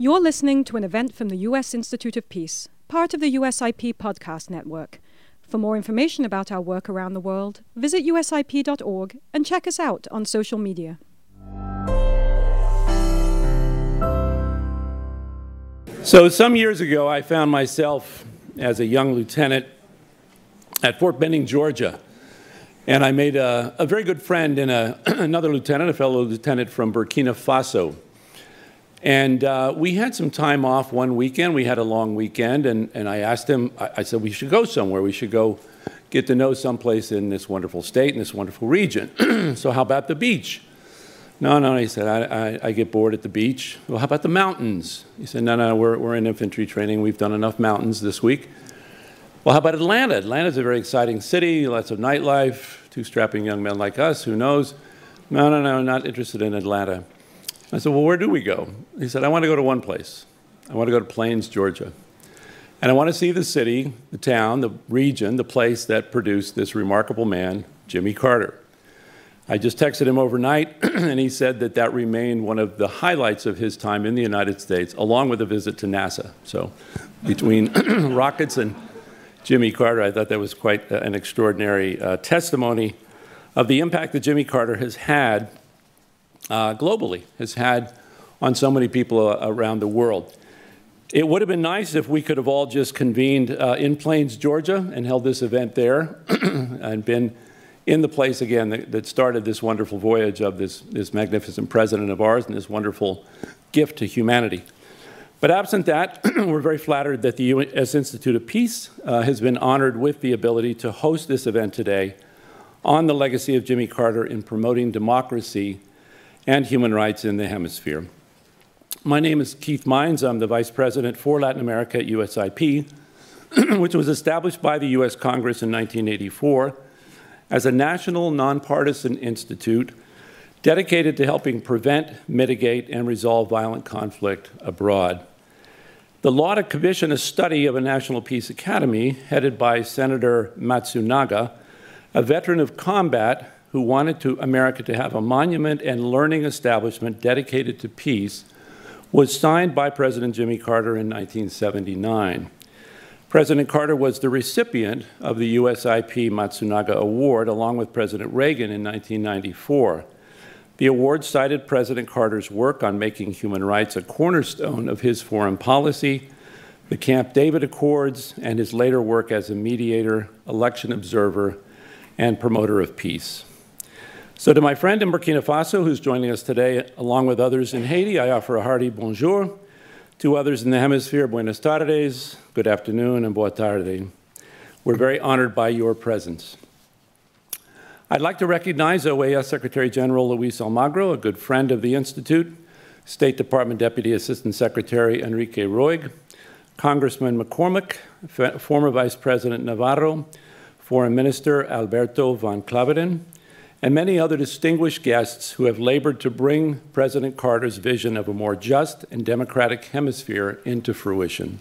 You're listening to an event from the U.S. Institute of Peace, part of the USIP podcast network. For more information about our work around the world, visit usip.org and check us out on social media. So, some years ago, I found myself as a young lieutenant at Fort Benning, Georgia. And I made a, a very good friend in another lieutenant, a fellow lieutenant from Burkina Faso. And uh, we had some time off one weekend. We had a long weekend, and, and I asked him, I, I, said, we should go somewhere. We should go get to know someplace in this wonderful state, in this wonderful region. so, how about the beach? No, no, he said, I, I, I, get bored at the beach. Well, how about the mountains? He said, no, no, we're, we're in infantry training. We've done enough mountains this week. Well, how about Atlanta? Atlanta's a very exciting city, lots of nightlife, two strapping young men like us, who knows? No, no, no, not interested in Atlanta. I said, Well, where do we go? He said, I want to go to one place. I want to go to Plains, Georgia. And I want to see the city, the town, the region, the place that produced this remarkable man, Jimmy Carter. I just texted him overnight, and he said that that remained one of the highlights of his time in the United States, along with a visit to NASA. So, between rockets and Jimmy Carter, I thought that was quite an extraordinary uh, testimony of the impact that Jimmy Carter has had uh, globally, has had on so many people uh, around the world. It would have been nice if we could have all just convened uh, in Plains, Georgia, and held this event there and been in the place again that, that, started this wonderful voyage of this, this magnificent president of ours and this wonderful gift to humanity. But absent that, we're very flattered that the U.S. Institute of Peace uh, has been honored with the ability to host this event today on the legacy of Jimmy Carter in promoting democracy and human rights in the hemisphere. My name is Keith Mines. I'm the Vice President for Latin America at USIP, which was established by the U.S. Congress in 1984 as a national nonpartisan institute dedicated to helping prevent, mitigate, and resolve violent conflict abroad. The to commission a study of a National Peace Academy, headed by Senator Matsunaga, a veteran of combat who wanted to America to have a monument and learning establishment dedicated to peace was signed by President Jimmy Carter in 1979. President Carter was the recipient of the USIP Matsunaga Award along with President Reagan in 1994. The award cited President Carter's work on making human rights a cornerstone of his foreign policy, the Camp David Accords, and his later work as a mediator, election observer, and promoter of peace. So, to my friend in Burkina Faso who's joining us today, along with others in Haiti, I offer a hearty bonjour. To others in the hemisphere, buenas tardes, good afternoon, and boa tarde. We're very honored by your presence. I'd like to recognize OAS Secretary General Luis Almagro, a good friend of the Institute, State Department Deputy Assistant Secretary Enrique Roig, Congressman McCormick, former Vice President Navarro, Foreign Minister Alberto Van Klaveren, and many other distinguished guests who have labored to bring President Carter's vision of a more just and democratic hemisphere into fruition.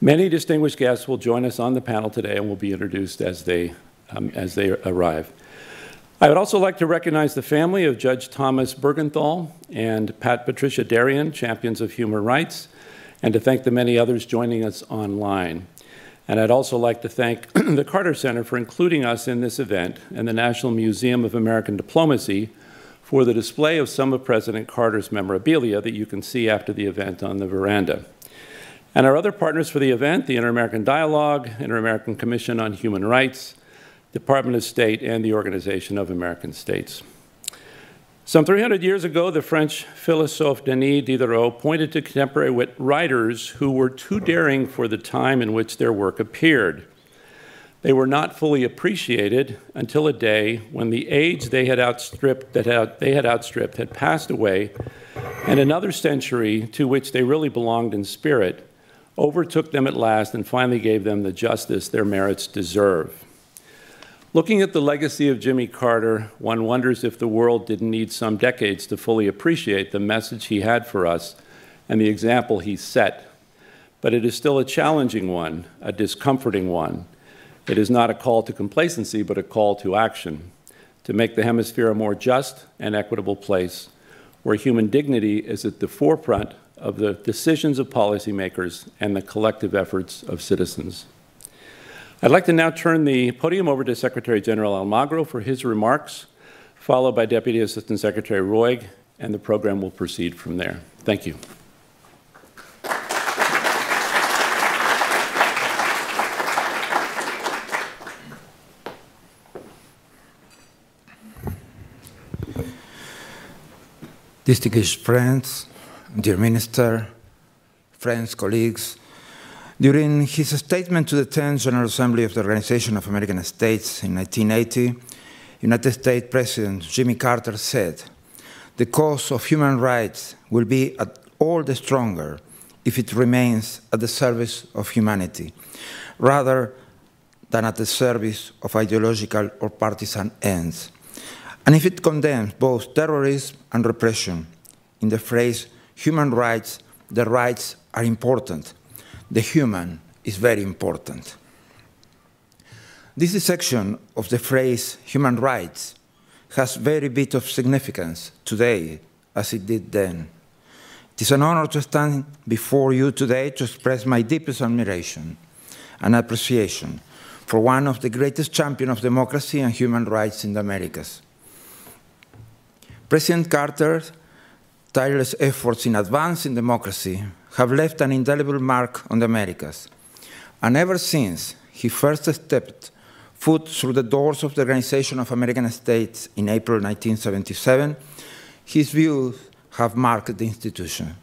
Many distinguished guests will join us on the panel today and will be introduced as they, um, as they arrive. I would also like to recognize the family of Judge Thomas Buergenthal and Pat Patricia Derian, champions of human rights, and to thank the many others joining us online. And I'd also like to thank the Carter Center for including us in this event and the National Museum of American Diplomacy for the display of some of President Carter's memorabilia that you can see after the event on the veranda. And our other partners for the event, the Inter-American Dialogue, Inter-American Commission on Human Rights, Department of State, and the Organization of American States. Some 300 years ago, the French philosophe Denis Diderot pointed to contemporary writers who were too daring for the time in which their work appeared. They were not fully appreciated until a day when the age they had outstripped that had, they had outstripped had passed away, and another century to which they really belonged in spirit overtook them at last and finally gave them the justice their merits deserve. Looking at the legacy of Jimmy Carter, one wonders if the world didn't need some decades to fully appreciate the message he had for us and the example he set. But it is still a challenging one, a discomforting one. It is not a call to complacency, but a call to action to make the hemisphere a more just and equitable place where human dignity is at the forefront of the decisions of policymakers and the collective efforts of citizens. I'd like to now turn the podium over to Secretary General Almagro for his remarks, followed by Deputy Assistant Secretary Roig, and the program will proceed from there. Thank you. distinguished friends, dear Minister, friends, colleagues, during his statement to the 10th General Assembly of the Organization of American States in 1980, United States President Jimmy Carter said, the cause of human rights will be all the stronger if it remains at the service of humanity, rather than at the service of ideological or partisan ends. And if it condemns both terrorism and repression, in the phrase human rights, the rights are important. The human is very important. This section of the phrase human rights has very bit of significance today as it did then. It is an honor to stand before you today to express my deepest admiration and appreciation for one of the greatest champions of democracy and human rights in the Americas. President Carter's tireless efforts in advancing democracy have left an indelible mark on the Americas. And ever since he first stepped foot through the doors of the Organization of American States in April 1977, his views have marked the institution.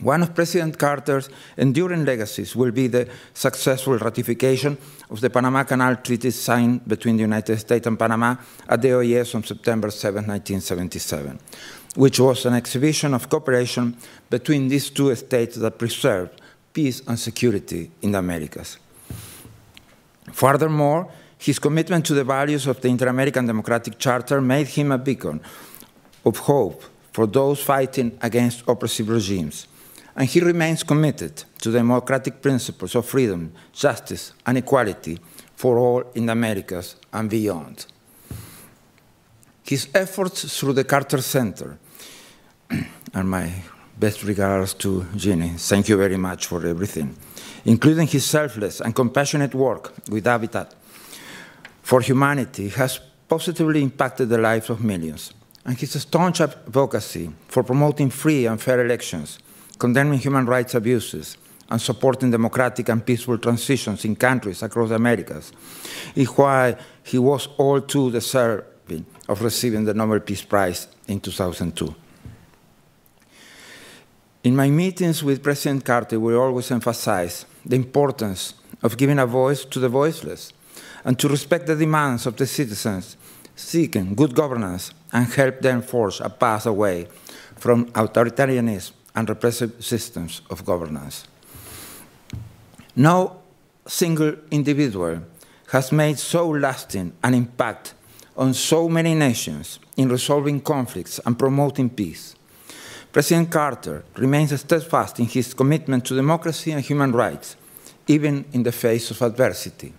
One of President Carter's enduring legacies will be the successful ratification of the Panama Canal Treaty signed between the United States and Panama at the OAS on September 7, 1977, which was an exhibition of cooperation between these two states that preserved peace and security in the Americas. Furthermore, his commitment to the values of the Inter American Democratic Charter made him a beacon of hope for those fighting against oppressive regimes and he remains committed to the democratic principles of freedom, justice, and equality for all in the Americas and beyond. His efforts through the Carter Center, and my best regards to Ginny, thank you very much for everything, including his selfless and compassionate work with Habitat for Humanity, has positively impacted the lives of millions. And his staunch advocacy for promoting free and fair elections condemning human rights abuses, and supporting democratic and peaceful transitions in countries across the Americas, is why he was all too deserving of receiving the Nobel Peace Prize in 2002. In my meetings with President Carter, we always emphasize the importance of giving a voice to the voiceless and to respect the demands of the citizens seeking good governance and help them forge a path away from authoritarianism and repressive systems of governance. No single individual has made so lasting an impact on so many nations in resolving conflicts and promoting peace. President Carter remains steadfast in his commitment to democracy and human rights, even in the face of adversity.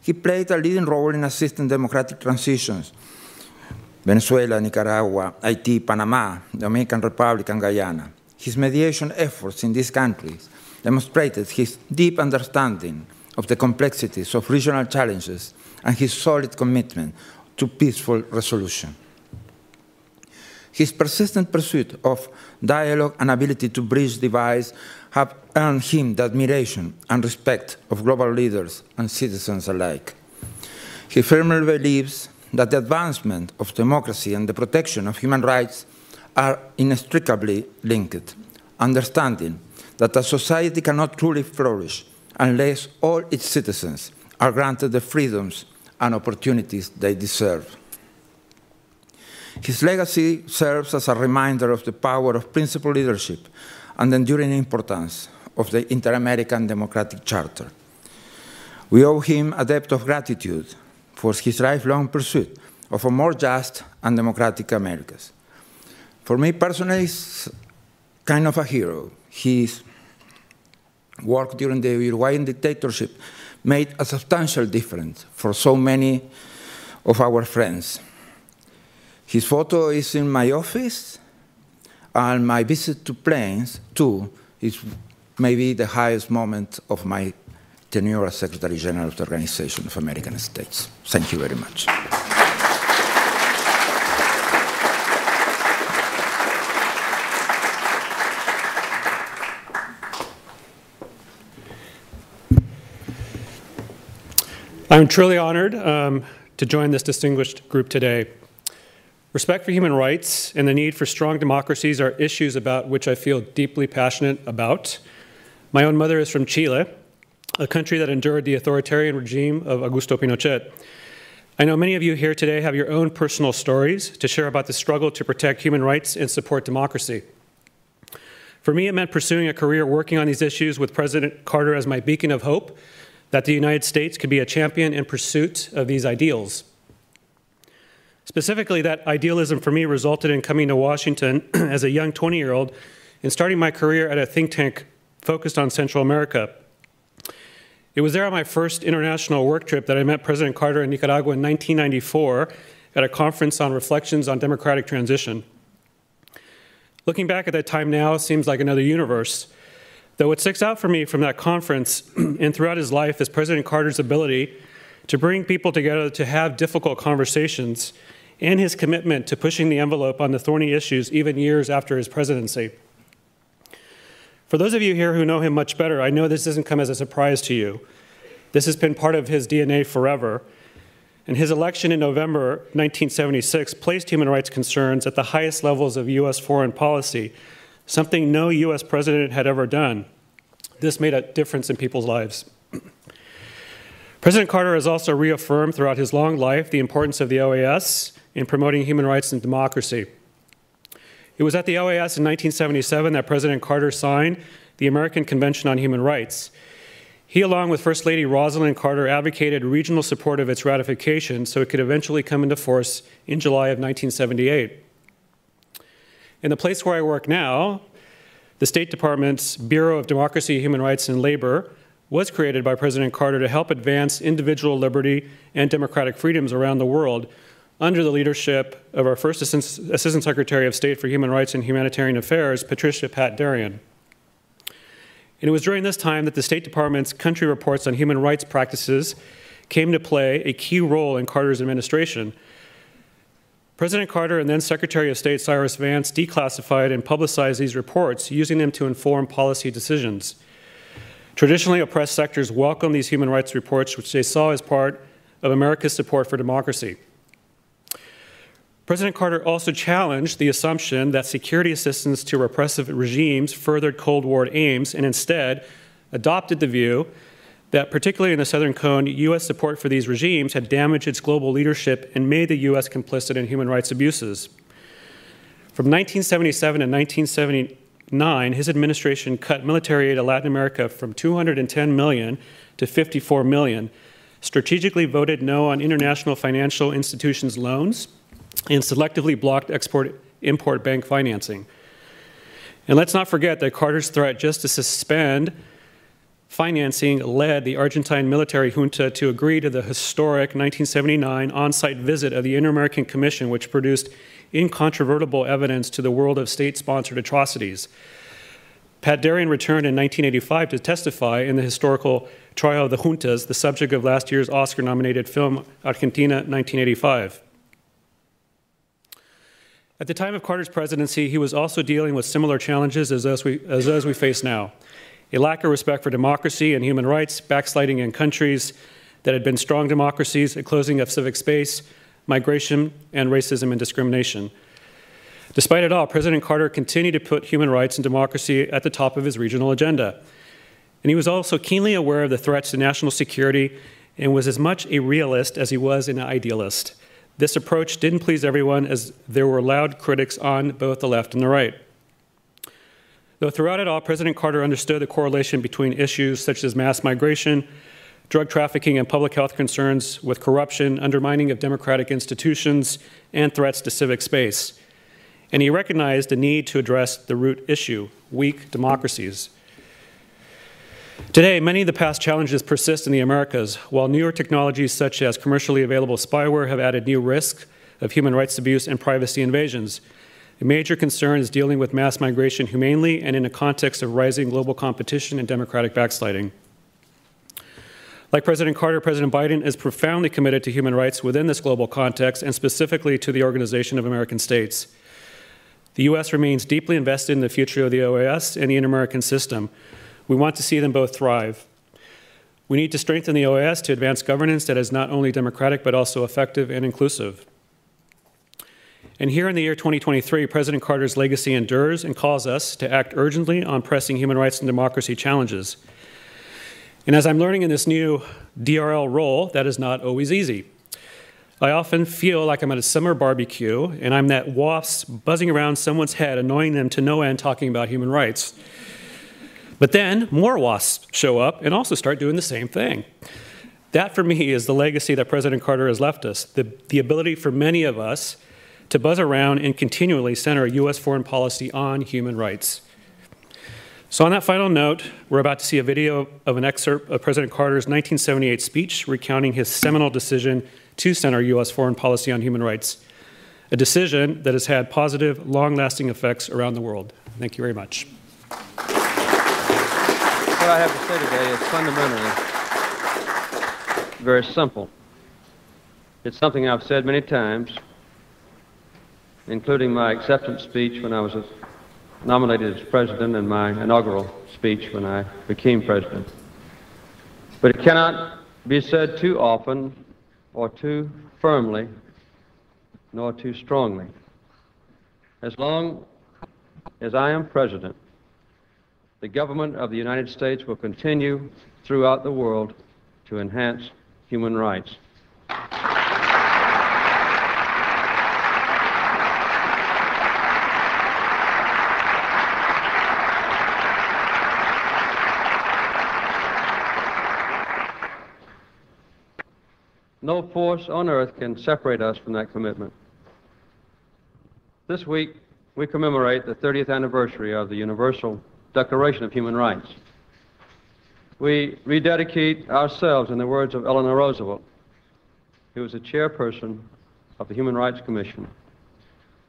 He played a leading role in assisting democratic transitions Venezuela, Nicaragua, Haiti, Panama, the Dominican Republic, and Guyana. His mediation efforts in these countries demonstrated his deep understanding of the complexities of regional challenges and his solid commitment to peaceful resolution. His persistent pursuit of dialogue and ability to bridge divides have earned him the admiration and respect of global leaders and citizens alike. He firmly believes that the advancement of democracy and the protection of human rights are inextricably linked, understanding that a society cannot truly flourish unless all its citizens are granted the freedoms and opportunities they deserve. His legacy serves as a reminder of the power of principled leadership and the enduring importance of the Inter American Democratic Charter. We owe him a debt of gratitude for his lifelong pursuit of a more just and democratic Americas. For me personally, he's kind of a hero. His work during the Uruguayan dictatorship made a substantial difference for so many of our friends. His photo is in my office, And my visit to Plains, too, is maybe the highest moment of my tenure as Secretary General of the Organization of American States. Thank you very much. I'm truly honored um, to join this distinguished group today. Respect for human rights and the need for strong democracies are issues about which I feel deeply passionate about. My own mother is from Chile, a country that endured the authoritarian regime of Augusto Pinochet. I know many of you here today have your own personal stories to share about the struggle to protect human rights and support democracy. For me, it meant pursuing a career working on these issues with President Carter as my beacon of hope that the United States could be a champion in pursuit of these ideals. Specifically, that idealism for me resulted in coming to Washington as a young 20 year old and starting my career at a think tank focused on Central America. It was there on my first international work trip that I met President Carter in Nicaragua in 1994 at a conference on reflections on democratic transition. Looking back at that time now seems like another universe. Though what sticks out for me from that conference and throughout his life is President Carter's ability to bring people together to have difficult conversations and his commitment to pushing the envelope on the thorny issues even years after his presidency. For those of you here who know him much better, I know this doesn't come as a surprise to you. This has been part of his DNA forever. And his election in November 1976 placed human rights concerns at the highest levels of U.S. foreign policy, something no U.S. president had ever done. This made a difference in people's lives. President Carter has also reaffirmed throughout his long life the importance of the OAS in promoting human rights and democracy. It was at the OAS in 1977 that President Carter signed the American Convention on Human Rights. He, along with First Lady Rosalynn Carter, advocated regional support of its ratification so it could eventually come into force in July of 1978. In the place where I work now, the State Department's Bureau of Democracy, Human Rights, and Labor was created by President Carter to help advance individual liberty and democratic freedoms around the world under the leadership of our first Assistant Secretary of State for Human Rights and Humanitarian Affairs, Patricia Pat Derian. And it was during this time that the State Department's country reports on human rights practices came to play a key role in Carter's administration President Carter and then Secretary of State Cyrus Vance declassified and publicized these reports, using them to inform policy decisions. Traditionally oppressed sectors welcomed these human rights reports, which they saw as part of America's support for democracy. President Carter also challenged the assumption that security assistance to repressive regimes furthered Cold War aims and instead adopted the view that, particularly in the Southern Cone, U.S. support for these regimes had damaged its global leadership and made the U.S. complicit in human rights abuses. From 1977 to 1979, his administration cut military aid to Latin America from 210 million to 54 million, strategically voted no on international financial institutions' loans, and selectively blocked export import bank financing. And let's not forget that Carter's threat just to suspend financing led the Argentine military junta to agree to the historic 1979 on site visit of the Inter American Commission, which produced incontrovertible evidence to the world of state sponsored atrocities. Pat Derian returned in 1985 to testify in the historical trial of the juntas, the subject of last year's Oscar nominated film Argentina 1985. At the time of Carter's presidency, he was also dealing with similar challenges as those we, as those we face now a lack of respect for democracy and human rights, backsliding in countries that had been strong democracies, a closing of civic space, migration, and racism and discrimination. Despite it all, President Carter continued to put human rights and democracy at the top of his regional agenda. And he was also keenly aware of the threats to national security and was as much a realist as he was an idealist. This approach didn't please everyone, as there were loud critics on both the left and the right. Though throughout it all, President Carter understood the correlation between issues such as mass migration, drug trafficking, and public health concerns with corruption, undermining of democratic institutions, and threats to civic space. And he recognized the need to address the root issue weak democracies. Today, many of the past challenges persist in the Americas, while newer technologies such as commercially available spyware have added new risks of human rights abuse and privacy invasions. A major concern is dealing with mass migration humanely and in a context of rising global competition and democratic backsliding. Like President Carter, President Biden is profoundly committed to human rights within this global context and specifically to the Organization of American States. The U.S. remains deeply invested in the future of the OAS and the Inter American system. We want to see them both thrive. We need to strengthen the OAS to advance governance that is not only democratic but also effective and inclusive. And here in the year 2023, President Carter's legacy endures and calls us to act urgently on pressing human rights and democracy challenges. And as I'm learning in this new DRL role, that is not always easy. I often feel like I'm at a summer barbecue and I'm that wasp buzzing around someone's head, annoying them to no end talking about human rights. But then more wasps show up and also start doing the same thing. That, for me, is the legacy that President Carter has left us the, the ability for many of us to buzz around and continually center U.S. foreign policy on human rights. So, on that final note, we're about to see a video of an excerpt of President Carter's 1978 speech recounting his seminal decision to center U.S. foreign policy on human rights, a decision that has had positive, long lasting effects around the world. Thank you very much. What I have to say today is fundamentally very simple. It's something I've said many times, including my acceptance speech when I was nominated as president and my inaugural speech when I became president. But it cannot be said too often or too firmly nor too strongly. As long as I am president, the government of the United States will continue throughout the world to enhance human rights. No force on earth can separate us from that commitment. This week, we commemorate the 30th anniversary of the Universal Declaration of Human Rights. We rededicate ourselves, in the words of Eleanor Roosevelt, who was the chairperson of the Human Rights Commission,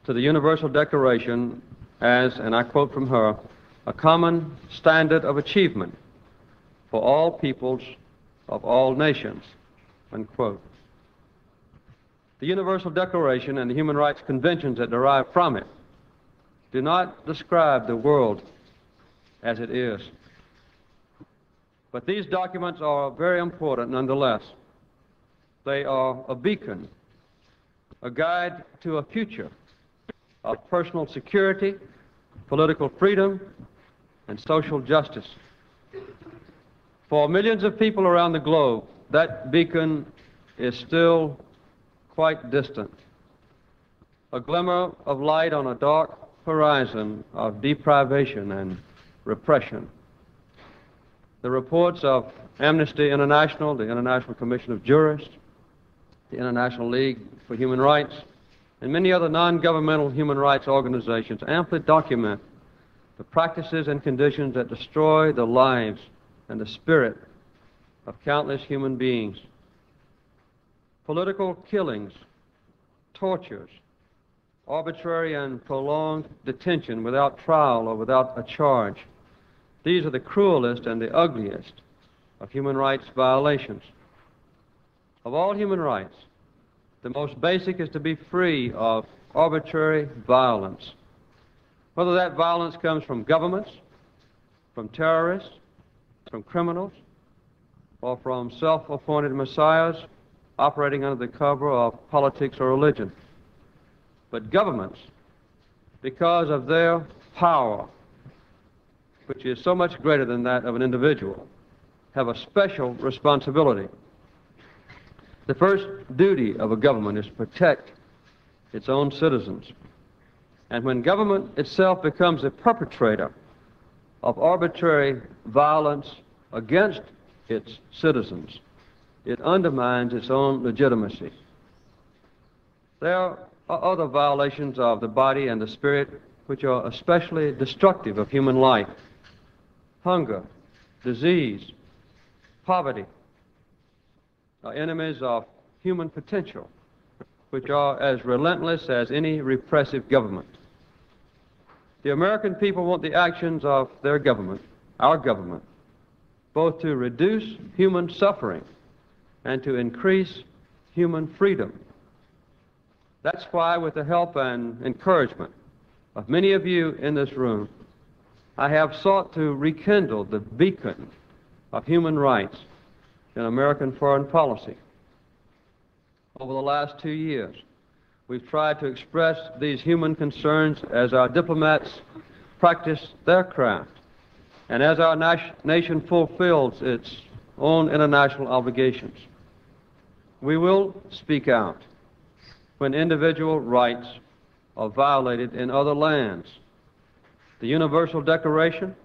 to the Universal Declaration as, and I quote from her, a common standard of achievement for all peoples of all nations, unquote. The Universal Declaration and the human rights conventions that derive from it do not describe the world as it is. But these documents are very important nonetheless. They are a beacon, a guide to a future of personal security, political freedom, and social justice. For millions of people around the globe, that beacon is still quite distant. A glimmer of light on a dark horizon of deprivation and repression. The reports of Amnesty International, the International Commission of Jurists, the International League for Human Rights, and many other non governmental human rights organizations amply document the practices and conditions that destroy the lives and the spirit of countless human beings political killings, tortures, arbitrary and prolonged detention without trial or without a charge. These are the cruelest and the ugliest of human rights violations. Of all human rights, the most basic is to be free of arbitrary violence. Whether that violence comes from governments, from terrorists, from criminals, or from self appointed messiahs operating under the cover of politics or religion. But governments, because of their power, which is so much greater than that of an individual, have a special responsibility. The first duty of a government is to protect its own citizens. And when government itself becomes a perpetrator of arbitrary violence against its citizens, it undermines its own legitimacy. There are other violations of the body and the spirit which are especially destructive of human life hunger, disease, poverty, are enemies of human potential, which are as relentless as any repressive government. The American people want the actions of their government, our government, both to reduce human suffering and to increase human freedom. That's why, with the help and encouragement of many of you in this room, I have sought to rekindle the beacon of human rights in American foreign policy. Over the last two years, we've tried to express these human concerns as our diplomats practice their craft and as our nation fulfills its own international obligations. We will speak out when individual rights are violated in other lands. The Universal Declaration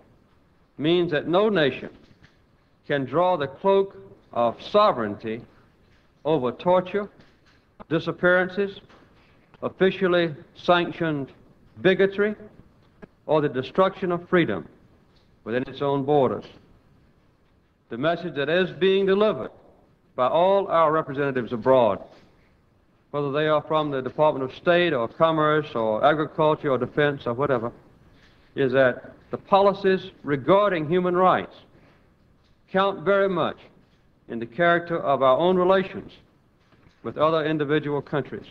means that no nation can draw the cloak of sovereignty over torture, disappearances, officially sanctioned bigotry, or the destruction of freedom within its own borders. The message that is being delivered by all our representatives abroad, whether they are from the Department of State or Commerce or Agriculture or Defense or whatever, is that the policies regarding human rights count very much in the character of our own relations with other individual countries.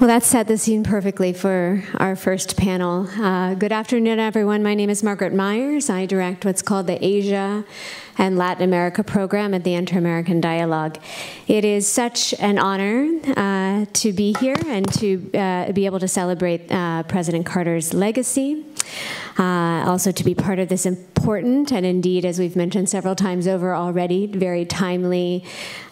Well, that set the scene perfectly for our first panel. Uh, good afternoon, everyone. My name is Margaret Myers. I direct what's called the Asia and Latin America program at the Inter American Dialogue. It is such an honor uh, to be here and to uh, be able to celebrate uh, President Carter's legacy. Uh, also, to be part of this important and indeed, as we've mentioned several times over already, very timely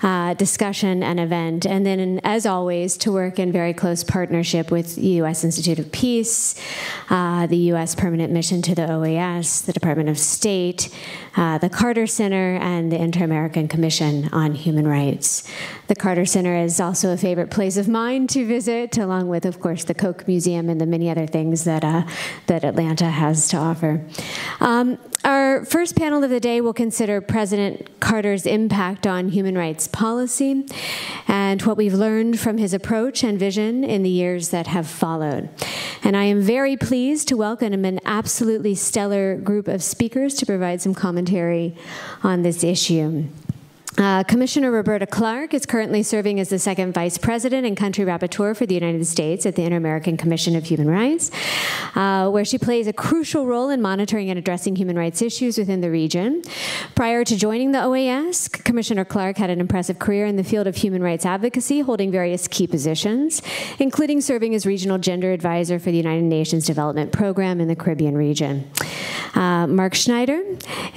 uh, discussion and event. And then, as always, to work in very close partnership with the U.S. Institute of Peace, uh, the U.S. Permanent Mission to the OAS, the Department of State, the Carter Center, and the Inter American Commission on Human Rights. The Carter Center is also a favorite place of mine to visit, along with, of course, the Koch Museum and the many other things that, uh, that Atlanta has to offer. Um, our first panel of the day will consider President Carter's impact on human rights policy and what we've learned from his approach and vision in the years that have followed. And I am very pleased to welcome an absolutely stellar group of speakers to provide some commentary on this issue. Uh, Commissioner Roberta Clarke is currently serving as the second vice president and country rapporteur for the United States at the Inter American Commission of Human Rights, uh, where she plays a crucial role in monitoring and addressing human rights issues within the region. Prior to joining the OAS, Commissioner Clarke had an impressive career in the field of human rights advocacy, holding various key positions, including serving as regional gender advisor for the United Nations Development Program in the Caribbean region. Uh, Mark Schneider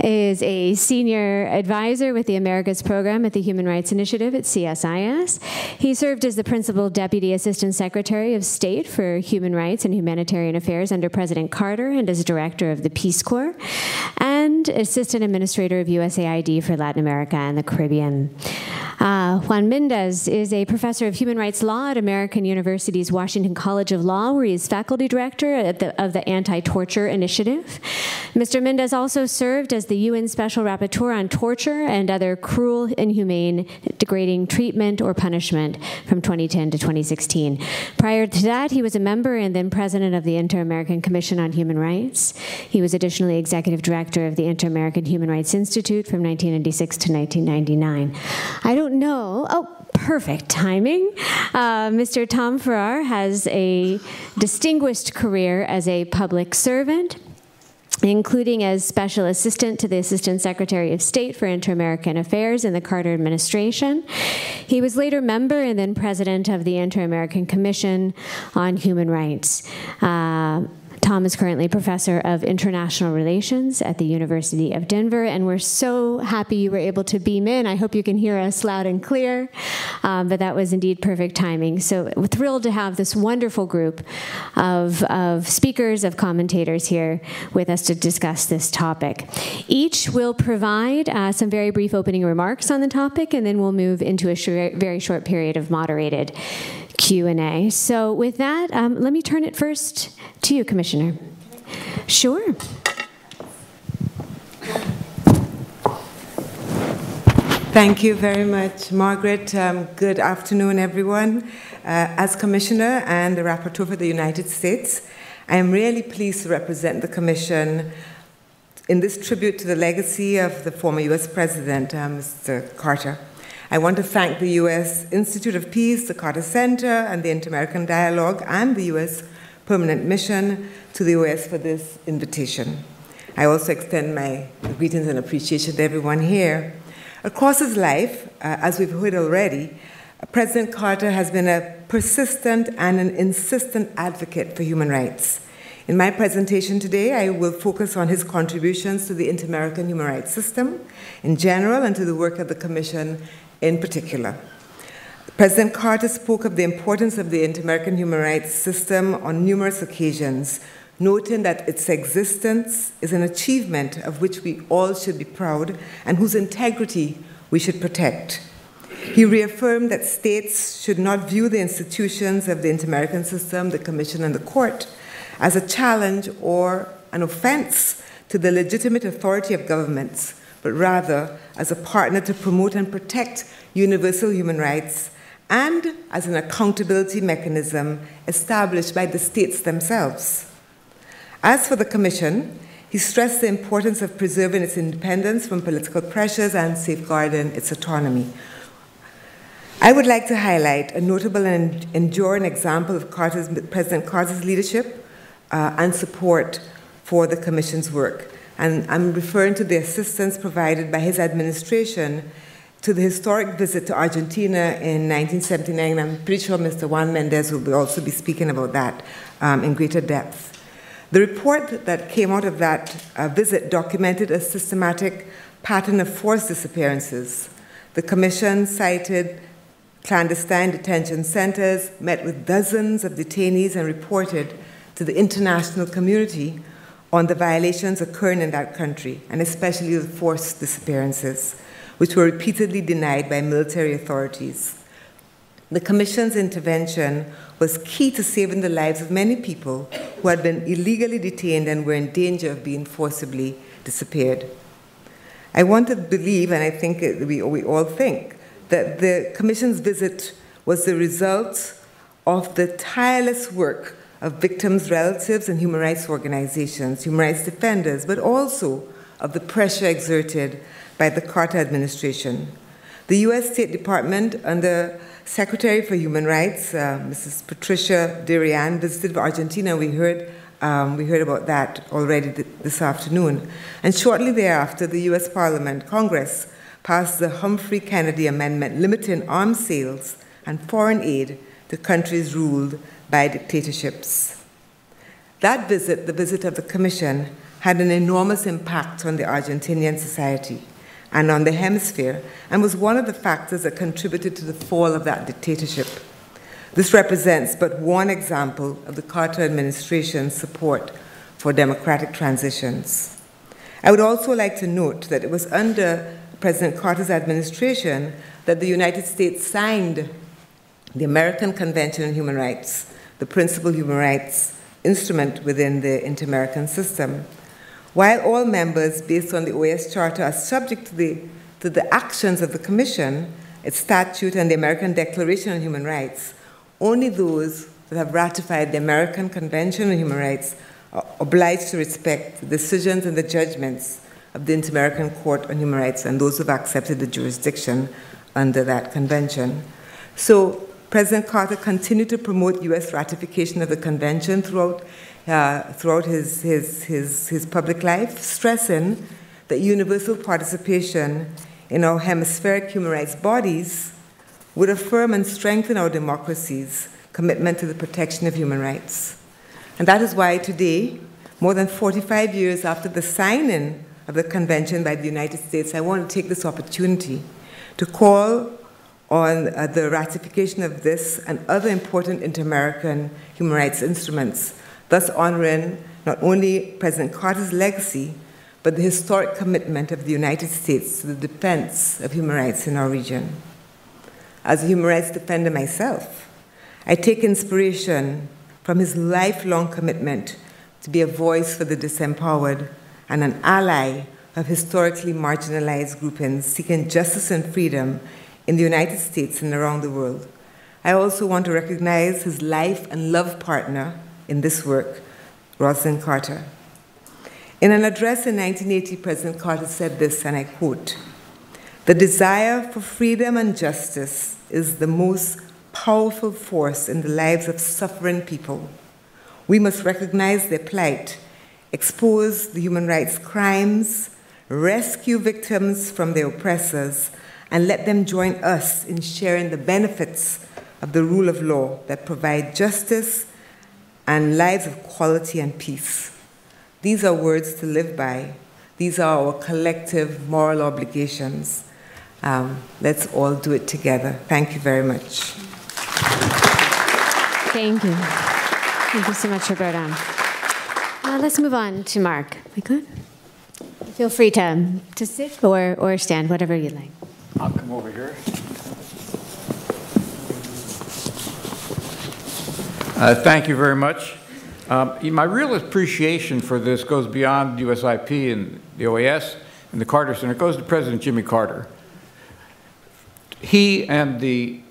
is a senior advisor with the Americas Program at the Human Rights Initiative at CSIS. He served as the Principal Deputy Assistant Secretary of State for Human Rights and Humanitarian Affairs under President Carter and as Director of the Peace Corps, and Assistant Administrator of USAID for Latin America and the Caribbean. Uh, Juan Mendez is a professor of human rights law at American University's Washington College of Law, where he is faculty director the, of the Anti Torture Initiative. Mr. Mendez also served as the UN Special Rapporteur on Torture and other cruel, inhumane, degrading treatment or punishment from 2010 to 2016. Prior to that, he was a member and then president of the Inter American Commission on Human Rights. He was additionally executive director of the Inter American Human Rights Institute from 1996 to 1999. I don't know. Oh, perfect timing. Uh, Mr. Tom Farer has a distinguished career as a public servant including as special assistant to the Assistant Secretary of State for Inter-American Affairs in the Carter administration. He was later member and then president of the Inter-American Commission on Human Rights. Uh, Tom is currently professor of international relations at the University of Denver, and we're so happy you were able to beam in. I hope you can hear us loud and clear, um, but that was indeed perfect timing. So thrilled to have this wonderful group of, of speakers, of commentators here with us to discuss this topic. Each will provide uh, some very brief opening remarks on the topic, and then we'll move into a sh very short period of moderated Q&A. So with that, um, let me turn it first to you, Commissioner. Sure. Thank you very much, Margaret. Um, good afternoon, everyone. Uh, as Commissioner and the Rapporteur for the United States, I am really pleased to represent the Commission in this tribute to the legacy of the former U.S. President, uh, Mr. Carter. I want to thank the US Institute of Peace, the Carter Center, and the Inter American Dialogue, and the US Permanent Mission to the US for this invitation. I also extend my greetings and appreciation to everyone here. Across his life, uh, as we've heard already, President Carter has been a persistent and an insistent advocate for human rights. In my presentation today, I will focus on his contributions to the Inter American human rights system in general and to the work of the Commission in particular. President Carter spoke of the importance of the Inter American human rights system on numerous occasions, noting that its existence is an achievement of which we all should be proud and whose integrity we should protect. He reaffirmed that states should not view the institutions of the Inter American system, the Commission, and the Court as a challenge or an offense to the legitimate authority of governments, but rather as a partner to promote and protect universal human rights and as an accountability mechanism established by the states themselves. As for the Commission, he stressed the importance of preserving its independence from political pressures and safeguarding its autonomy. I would like to highlight a notable and enduring example of Carter's, President Carter's leadership uh, and support for the Commission's work. And I'm referring to the assistance provided by his administration to the historic visit to Argentina in 1979. I'm pretty sure Mr. Juan Mendez will also be speaking about that um, in greater depth. The report that came out of that uh, visit documented a systematic pattern of forced disappearances. The Commission cited clandestine detention centers, met with dozens of detainees, and reported to the international community on the violations occurring in that country, and especially the forced disappearances, which were repeatedly denied by military authorities. The Commission's intervention was key to saving the lives of many people who had been illegally detained and were in danger of being forcibly disappeared. I want to believe, and I think we, we all think, that the Commission's visit was the result of the tireless work of victims' relatives and human rights organizations, human rights defenders, but also of the pressure exerted by the Carter administration. The US State Department, under Secretary for Human Rights, uh, Mrs. Patricia Derian, visited Argentina. We heard, um, we heard about that already th- this afternoon. And shortly thereafter, the US Parliament, Congress, passed the Humphrey Kennedy Amendment limiting arms sales and foreign aid to countries ruled by dictatorships. That visit, the visit of the Commission, had an enormous impact on the Argentinian society and on the hemisphere, and was one of the factors that contributed to the fall of that dictatorship. This represents but one example of the Carter administration's support for democratic transitions. I would also like to note that it was under President Carter's administration that the United States signed the American Convention on Human Rights, the principal human rights instrument within the Inter American system. While all members, based on the OAS Charter, are subject to the, to the actions of the Commission, its statute, and the American Declaration on Human Rights, only those that have ratified the American Convention on Human Rights are obliged to respect the decisions and the judgments of the Inter American Court on Human Rights and those who have accepted the jurisdiction under that convention. So President Carter continued to promote U.S. ratification of the convention throughout, uh, throughout his, his, his, his public life, stressing that universal participation in our hemispheric human rights bodies would affirm and strengthen our democracy's commitment to the protection of human rights. And that is why today, more than 45 years after the signing of the convention by the United States, I want to take this opportunity to call on uh, the ratification of this and other important inter American human rights instruments, thus honoring not only President Carter's legacy, but the historic commitment of the United States to the defense of human rights in our region. As a human rights defender myself, I take inspiration from his lifelong commitment to be a voice for the disempowered and an ally of historically marginalized groupings seeking justice and freedom in the United States and around the world. I also want to recognize his life and love partner in this work, Rosalynn Carter. In an address in 1980, President Carter said this, and I quote The desire for freedom and justice is the most powerful force in the lives of suffering people. We must recognize their plight, expose the human rights crimes, rescue victims from their oppressors, and let them join us in sharing the benefits of the rule of law that provide justice and lives of quality and peace. These are words to live by. These are our collective moral obligations. Um, let's all do it together. Thank you very much. Thank you. Thank you so much, Roberta. Uh, let's move on to Mark. We good? Feel free to, to sit or, or stand, whatever you like. I'll come over here. Uh, thank you very much. Um, my real appreciation for this goes beyond USIP and the OAS and the Carter Center. It goes to President Jimmy Carter. He and the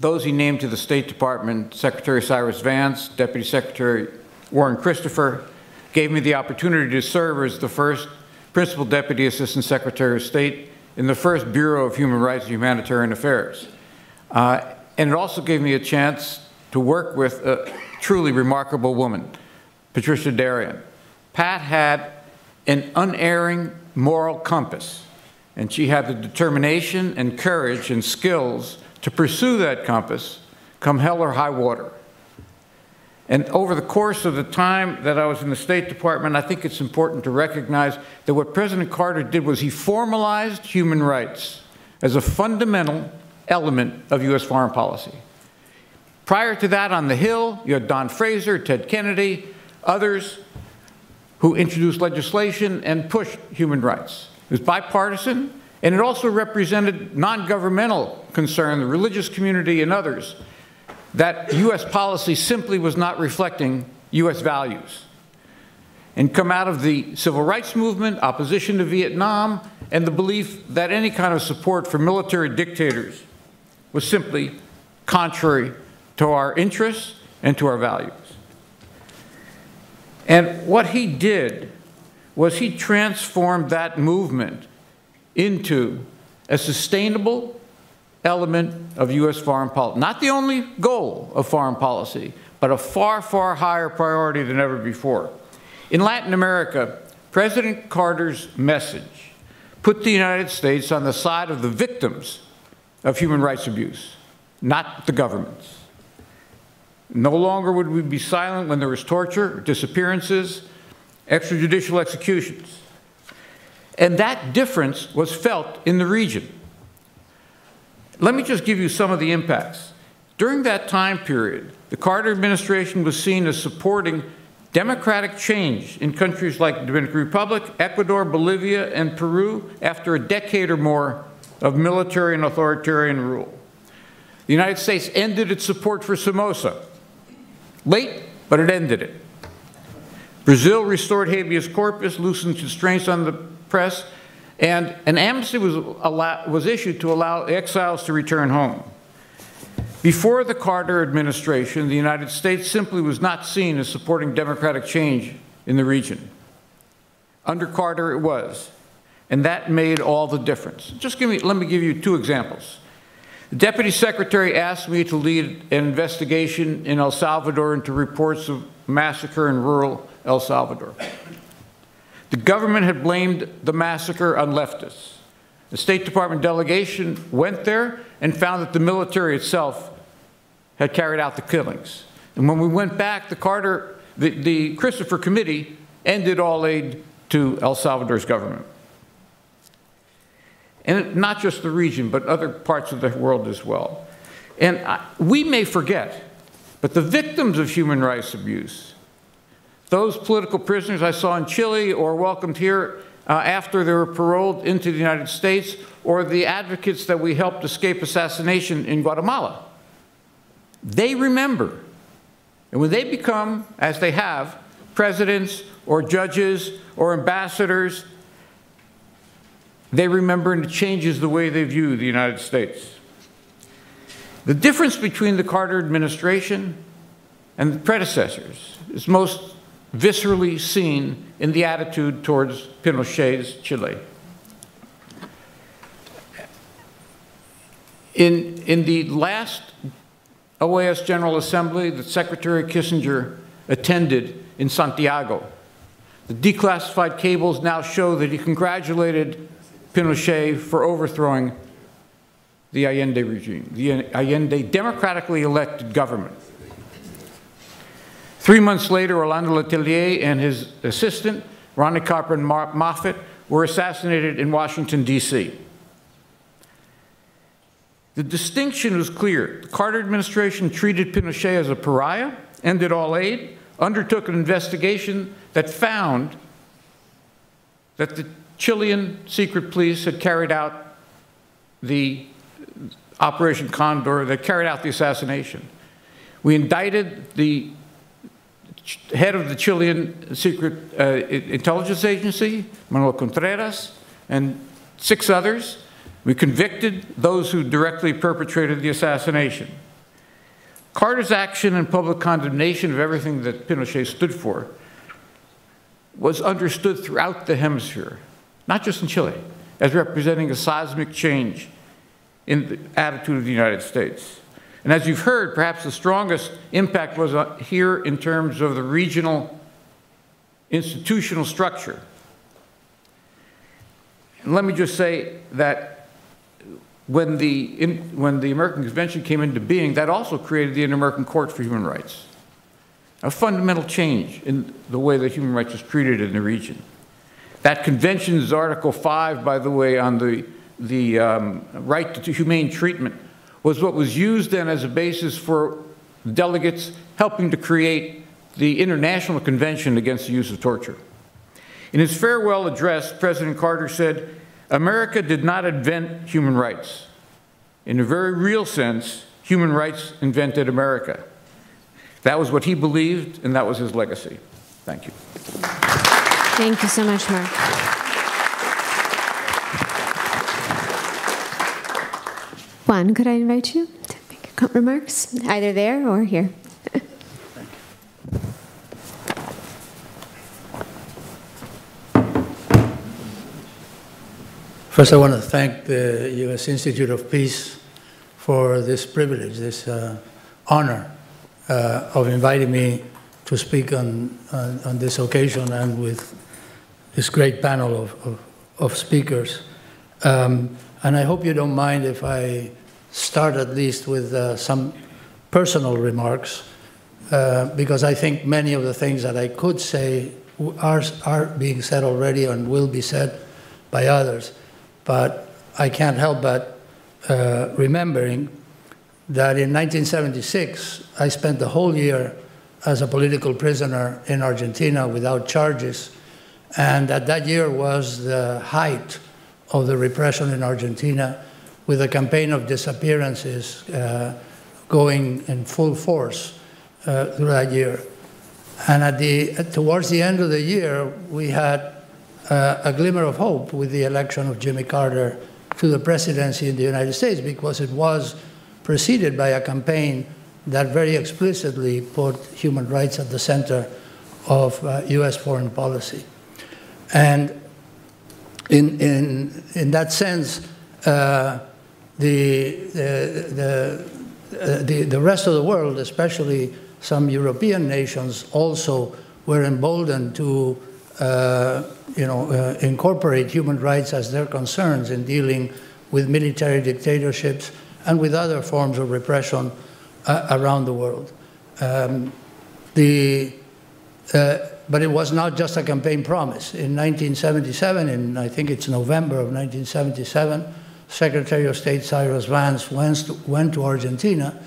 those he named to the State Department, Secretary Cyrus Vance, Deputy Secretary Warren Christopher, gave me the opportunity to serve as the first Principal Deputy Assistant Secretary of State in the first Bureau of Human Rights and Humanitarian Affairs. Uh, and it also gave me a chance to work with a truly remarkable woman, Patricia Derian. Pat had an unerring moral compass, and she had the determination and courage and skills to pursue that compass come hell or high water. And over the course of the time that I was in the State Department, I think it's important to recognize that what President Carter did was he formalized human rights as a fundamental element of U.S. foreign policy. Prior to that, on the Hill, you had Don Fraser, Ted Kennedy, others who introduced legislation and pushed human rights. It was bipartisan, and it also represented non governmental concern, the religious community, and others, that U.S. policy simply was not reflecting U.S. values. And come out of the civil rights movement, opposition to Vietnam, and the belief that any kind of support for military dictators was simply contrary to our interests and to our values. And what he did was he transformed that movement into a sustainable element of U.S. foreign policy. Not the only goal of foreign policy, but a far, far higher priority than ever before. In Latin America, President Carter's message put the United States on the side of the victims of human rights abuse, not the governments. No longer would we be silent when there was torture, disappearances, extrajudicial executions. And that difference was felt in the region. Let me just give you some of the impacts. During that time period, the Carter administration was seen as supporting democratic change in countries like the Dominican Republic, Ecuador, Bolivia, and Peru after a decade or more of military and authoritarian rule. The United States ended its support for Somoza, Late, but it ended it. Brazil restored habeas corpus, loosened constraints on the press, and an amnesty was, was issued to allow exiles to return home. Before the Carter administration, the United States simply was not seen as supporting democratic change in the region. Under Carter, it was. And that made all the difference. Just give me, let me give you two examples. The Deputy Secretary asked me to lead an investigation in El Salvador into reports of massacre in rural El Salvador. The government had blamed the massacre on leftists. The State Department delegation went there and found that the military itself had carried out the killings. And when we went back, the Carter, the, the Christopher Committee ended all aid to El Salvador's government and not just the region, but other parts of the world as well. And I, we may forget, but the victims of human rights abuse, those political prisoners I saw in Chile or welcomed here uh, after they were paroled into the United States, or the advocates that we helped escape assassination in Guatemala, they remember. And when they become, as they have, presidents or judges or ambassadors they remember and it changes the way they view the United States. The difference between the Carter administration and the predecessors is most viscerally seen in the attitude towards Pinochet's Chile. In, in the last OAS General Assembly that Secretary Kissinger attended in Santiago, the declassified cables now show that he congratulated Pinochet for overthrowing the Allende regime, the Allende democratically elected government. Three months later, Orlando Letelier and his assistant, Ronnie Cochran Moffitt, were assassinated in Washington, D.C. The distinction was clear. The Carter administration treated Pinochet as a pariah, ended all aid, undertook an investigation that found that the Chilean secret police had carried out the Operation Condor that carried out the assassination. We indicted the head of the Chilean secret uh, intelligence agency, Manuel Contreras, and six others. We convicted those who directly perpetrated the assassination. Carter's action and public condemnation of everything that Pinochet stood for was understood throughout the hemisphere, not just in Chile, as representing a seismic change in the attitude of the United States. And as you've heard, perhaps the strongest impact was uh, here in terms of the regional institutional structure. And let me just say that when the, in, when the American Convention came into being, that also created the Inter-American Court for Human Rights. A fundamental change in the way that human rights is treated in the region. That convention's Article 5, by the way, on the the um, right to humane treatment was what was used then as a basis for delegates helping to create the International Convention Against the Use of Torture. In his farewell address, President Carter said, America did not invent human rights. In a very real sense, human rights invented America. That was what he believed, and that was his legacy. Thank you. Thank you so much, Mark. Juan, could I invite you to make remarks, either there or here? First, I want to thank the U.S. Institute of Peace for this privilege, this uh, honor uh, of inviting me to speak on, on, on, this occasion and with this great panel of, of, of speakers. Um, and I hope you don't mind if I start at least with uh, some personal remarks, uh, because I think many of the things that I could say are, are being said already and will be said by others. But I can't help but uh, remembering that in 1976, I spent the whole year as a political prisoner in Argentina without charges, and that that year was the height of the repression in Argentina with a campaign of disappearances uh, going in full force uh, through that year. And at the, towards the end of the year, we had uh, a glimmer of hope with the election of Jimmy Carter to the presidency in the United States because it was preceded by a campaign that very explicitly put human rights at the center of uh, US foreign policy. And in, in, in that sense, uh, the, the, uh, the, the rest of the world, especially some European nations, also were emboldened to uh, you know, uh, incorporate human rights as their concerns in dealing with military dictatorships and with other forms of repression uh, around the world. Um, the, uh, but it was not just a campaign promise. In 1977, in I think it's November of 1977, Secretary of State Cyrus Vance went to, went to Argentina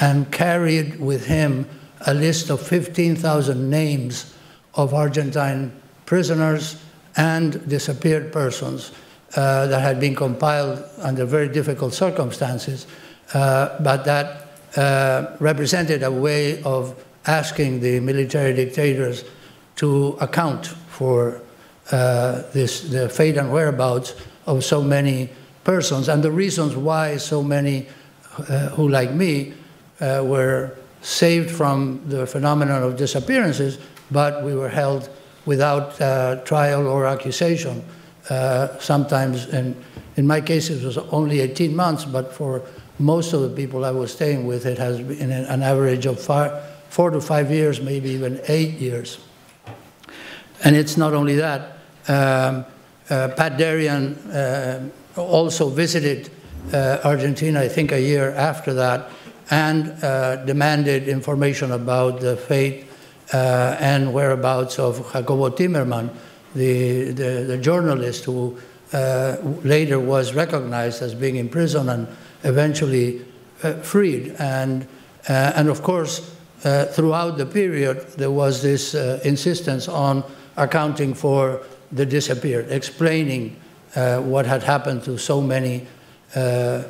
and carried with him a list of 15,000 names of Argentine prisoners and disappeared persons uh, that had been compiled under very difficult circumstances, uh, but that uh, represented a way of asking the military dictators to account for uh, this, the fate and whereabouts of so many persons and the reasons why so many uh, who, like me, uh, were saved from the phenomenon of disappearances, but we were held without uh, trial or accusation. Uh, sometimes, in, in my case, it was only 18 months, but for most of the people I was staying with, it has been an average of four to five years, maybe even eight years. And it's not only that. Um, uh, Pat Derian uh, also visited uh, Argentina, I think a year after that, and uh, demanded information about the fate uh, and whereabouts of Jacobo Timerman, the, the, the journalist who uh, later was recognized as being in prison and eventually freed. And, and of course, throughout the period, there was this insistence on accounting for the disappeared, explaining uh, what had happened to so many uh,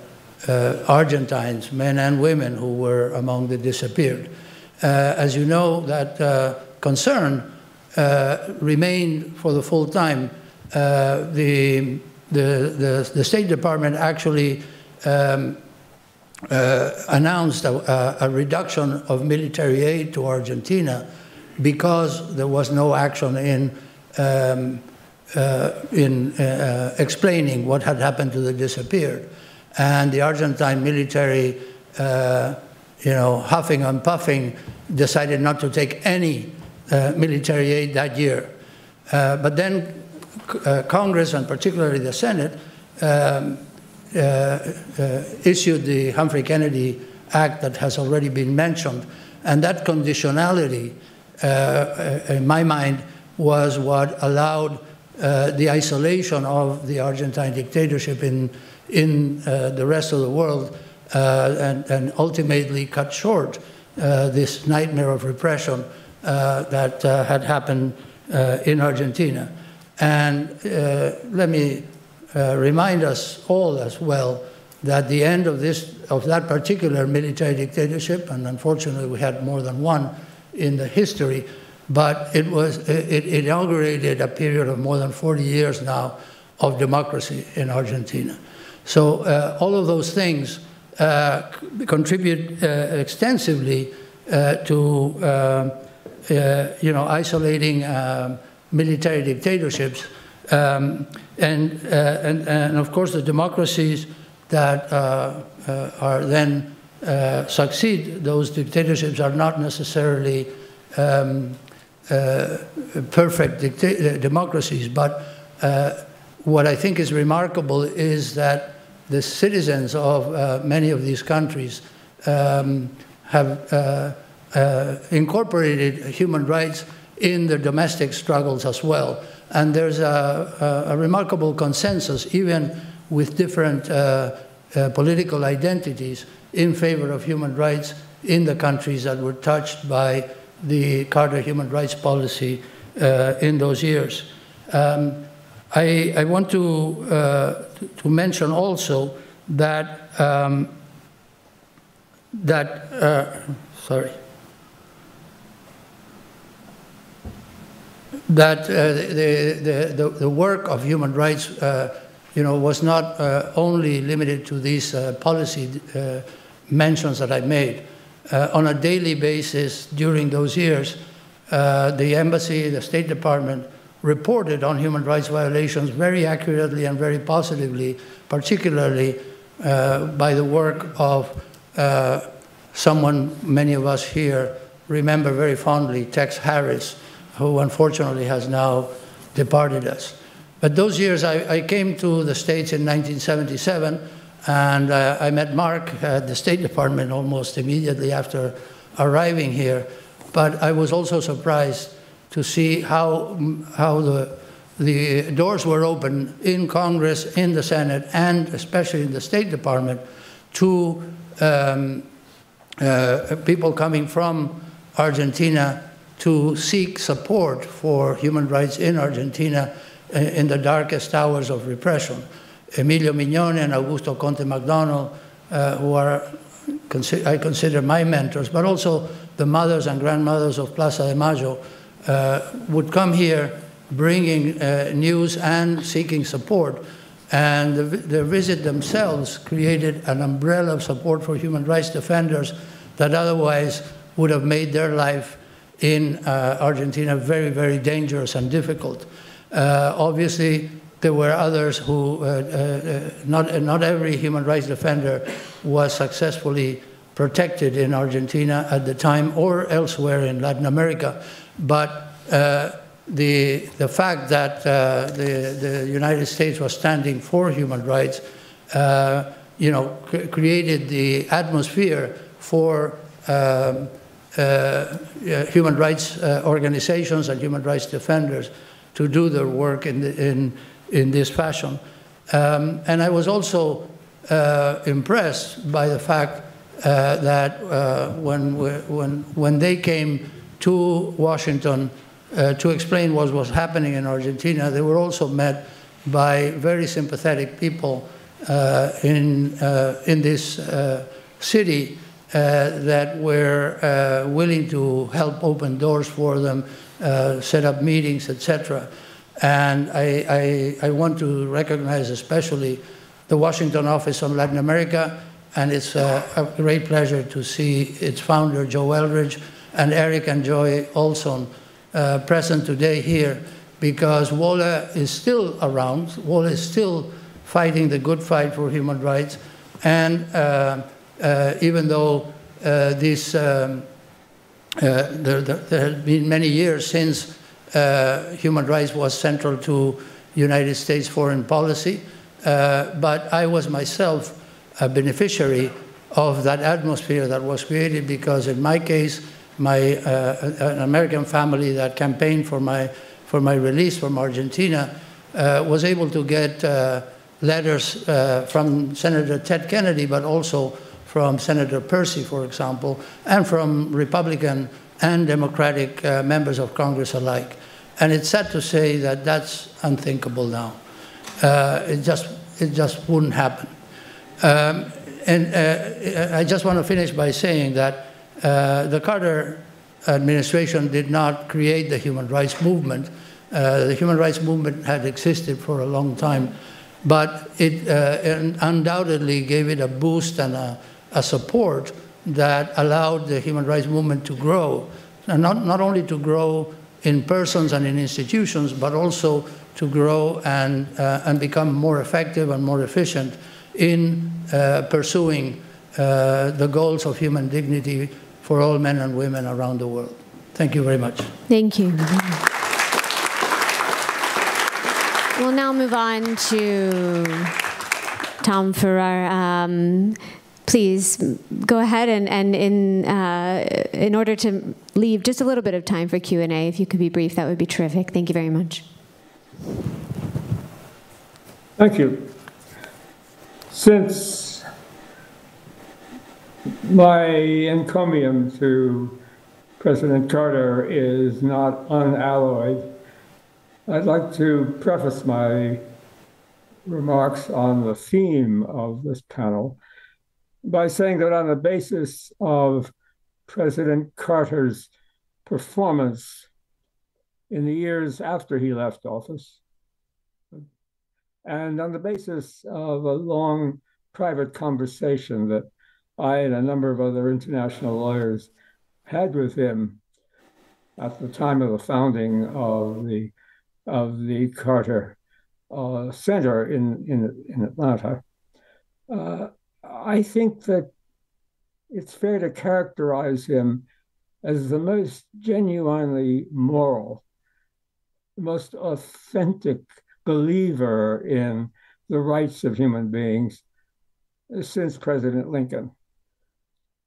uh, Argentines, men and women, who were among the disappeared. Uh, as you know, that concern remained for the full time. the, the, the, the, State Department actually um, uh, announced a, a, reduction of military aid to Argentina because there was no action in, um, uh, in uh, explaining what had happened to the disappeared. And the Argentine military, uh, you know, huffing and puffing, decided not to take any uh, military aid that year. but then Congress, and particularly the Senate, um, uh, uh, issued the Humphrey Kennedy Act that has already been mentioned. And that conditionality, uh, Uh, in my mind, was what allowed uh, the isolation of the Argentine dictatorship in, in uh, the rest of the world and, and, ultimately cut short this nightmare of repression that had happened in Argentina. And let me uh, remind us all as well that the end of this of that particular military dictatorship, and unfortunately we had more than one in the history, but it was it, inaugurated a period of more than 40 years now of democracy in Argentina. So uh, all of those things uh, contribute uh, extensively uh, to uh, you know isolating um, military dictatorships um, and, uh, and, and, of course, the democracies that are then succeed those dictatorships are not necessarily um, perfect democracies, but what I think is remarkable is that the citizens of uh, many of these countries um, have uh, uh, incorporated human rights in their domestic struggles as well. And there's a, a, a remarkable consensus, even with different uh, uh, political identities, in favor of human rights in the countries that were touched by the Carter human rights policy uh, in those years. Um, I, I, want to, uh, to mention also that, um, that uh, sorry. that uh, the, the, the, work of human rights uh, you know, was not uh, only limited to these policy mentions that I made. Uh, on a daily basis during those years, uh, the embassy, the State Department reported on human rights violations very accurately and very positively, particularly uh, by the work of uh, someone many of us here remember very fondly, Tex Harris, who unfortunately has now departed us. But those years, I, I came to the States in 1977, and uh, I met Mark at the State Department almost immediately after arriving here. But I was also surprised to see how, how the, the doors were open in Congress, in the Senate, and especially in the State Department to um, uh, people coming from Argentina to seek support for human rights in Argentina in the darkest hours of repression. Emilio Mignone and Augusto Conte Mac Donell, uh, who are, I consider my mentors, but also the mothers and grandmothers of Plaza de Mayo, uh, would come here bringing uh, news and seeking support And the, the visit themselves created an umbrella of support for human rights defenders that otherwise would have made their life in uh, Argentina very, very dangerous and difficult. Uh, obviously, there were others who, uh, uh not, not every human rights defender was successfully protected in Argentina at the time or elsewhere in Latin America. But uh, the, the fact that uh, the, the United States was standing for human rights, uh, you know, cr created the atmosphere for um, uh, human rights uh, organizations and human rights defenders to do their work in, the, in, in this fashion. Um, and I was also uh, impressed by the fact that when, when, when they came to Washington uh, to explain what was happening in Argentina, they were also met by very sympathetic people uh, in, uh, in this uh, city uh, that were uh, willing to help open doors for them, set up meetings, etc. And I, I, I, want to recognize especially the Washington Office on Latin America, and it's a great pleasure to see its founder, Joe Eldridge, and Eric and Joy Olson, uh, present today here because WOLA is still around. WOLA is still fighting the good fight for human rights. And uh, uh, even though uh, this, um, uh, there, there, have been many years since uh, human rights was central to United States foreign policy, but I was myself a beneficiary of that atmosphere that was created because in my case, my uh, an American family that campaigned for my for my release from Argentina uh, was able to get uh, letters uh, from Senator Ted Kennedy, but also from Senator Percy, for example, and from Republican and Democratic uh, members of Congress alike. And it's sad to say that that's unthinkable now. Uh, it just it just wouldn't happen. Um, and I just want to finish by saying that uh, the Carter administration did not create the human rights movement. Uh, the human rights movement had existed for a long time, but it uh, undoubtedly gave it a boost and a, a, support that allowed the human rights movement to grow, and not, not only to grow in persons and in institutions, but also to grow and, uh, and become more effective and more efficient in uh, pursuing uh, the goals of human dignity for all men and women around the world. Thank you very much. Thank you. We'll now move on to Tom Farer. Um, please go ahead and, and in, uh, in order to leave just a little bit of time for Q&A, if you could be brief, that would be terrific. Thank you very much. Thank you. Since my encomium to President Carter is not unalloyed. I'd like to preface my remarks on the theme of this panel by saying that on the basis of President Carter's performance in the years after he left office, and on the basis of a long private conversation that I and a number of other international lawyers had with him at the time of the founding of the of the Carter uh, Center in in, in Atlanta. Uh, I think that it's fair to characterize him as the most genuinely moral, most authentic believer in the rights of human beings since President Lincoln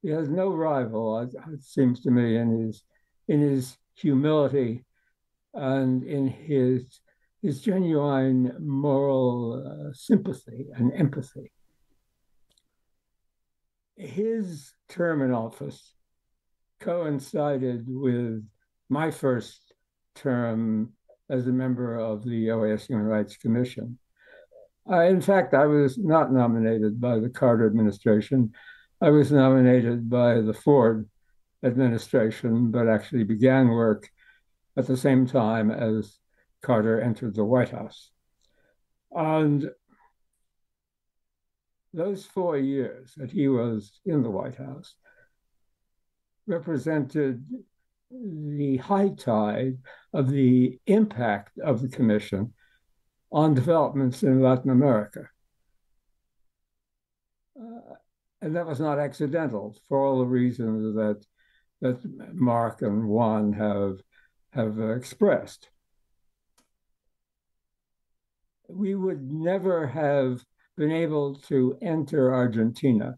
he has no rival, it seems to me, in his in his humility and in his his genuine moral uh, sympathy and empathy. His term in office coincided with my first term as a member of the OAS Human Rights Commission. Uh, in fact, I was not nominated by the Carter administration. I was nominated by the Ford administration, but actually began work at the same time as Carter entered the White House. And those four years that he was in the White House represented the high tide of the impact of the commission on developments in Latin America. Uh, and that was not accidental for all the reasons that that Mark and Juan have have expressed. We would never have been able to enter Argentina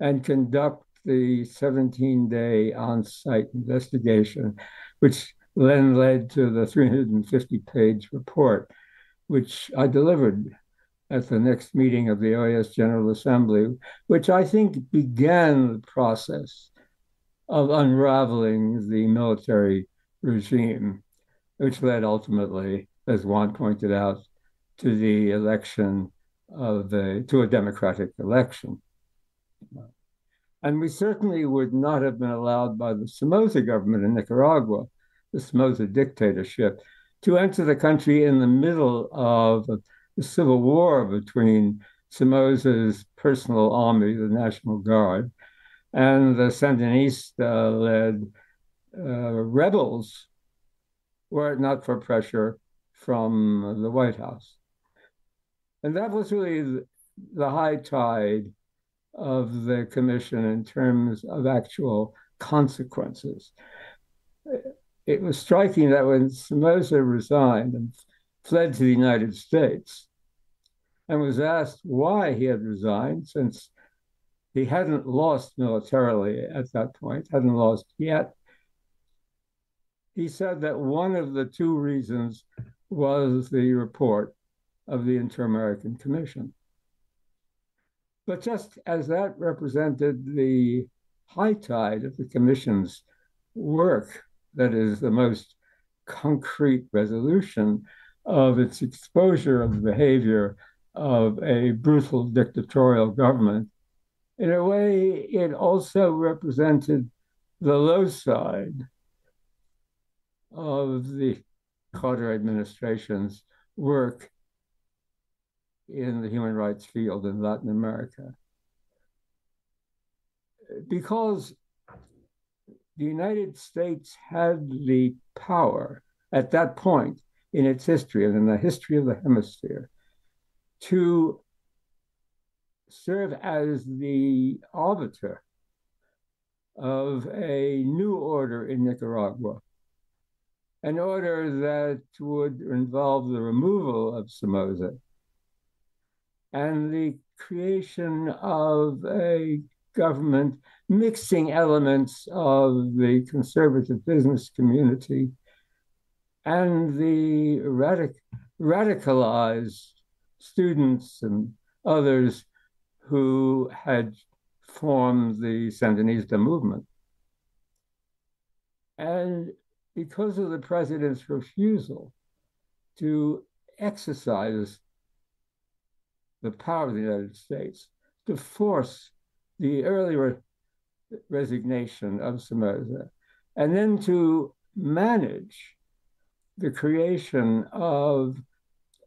and conduct the 17 day on site investigation, which then led to the 350 page report, which I delivered at the next meeting of the OAS General Assembly, which I think began the process of unraveling the military regime, which led ultimately, as Juan pointed out, to the election of the to a democratic election. And we certainly would not have been allowed by the Somoza government in Nicaragua, the Somoza dictatorship, to enter the country in the middle of the civil war between Somoza's personal army, the National Guard, and the Sandinista led uh, rebels, were it not for pressure from the White House. And that was really the high tide of the commission in terms of actual consequences. It was striking that when Somoza resigned and fled to the United States and was asked why he had resigned, since he hadn't lost militarily at that point, hadn't lost yet. He said that one of the two reasons was the report of the Inter American Commission. But just as that represented the high tide of the Commission's work, that is, the most concrete resolution of its exposure of the behavior of a brutal dictatorial government, in a way, it also represented the low side of the Carter administration's work in the human rights field in Latin America. Because the United States had the power at that point in its history and in the history of the hemisphere to serve as the arbiter of a new order in Nicaragua, an order that would involve the removal of Somoza and the creation of a government mixing elements of the conservative business community and the radic- radicalized students and others who had formed the Sandinista movement. And because of the president's refusal to exercise the power of the United States to force the early re- resignation of Somoza, and then to manage the creation of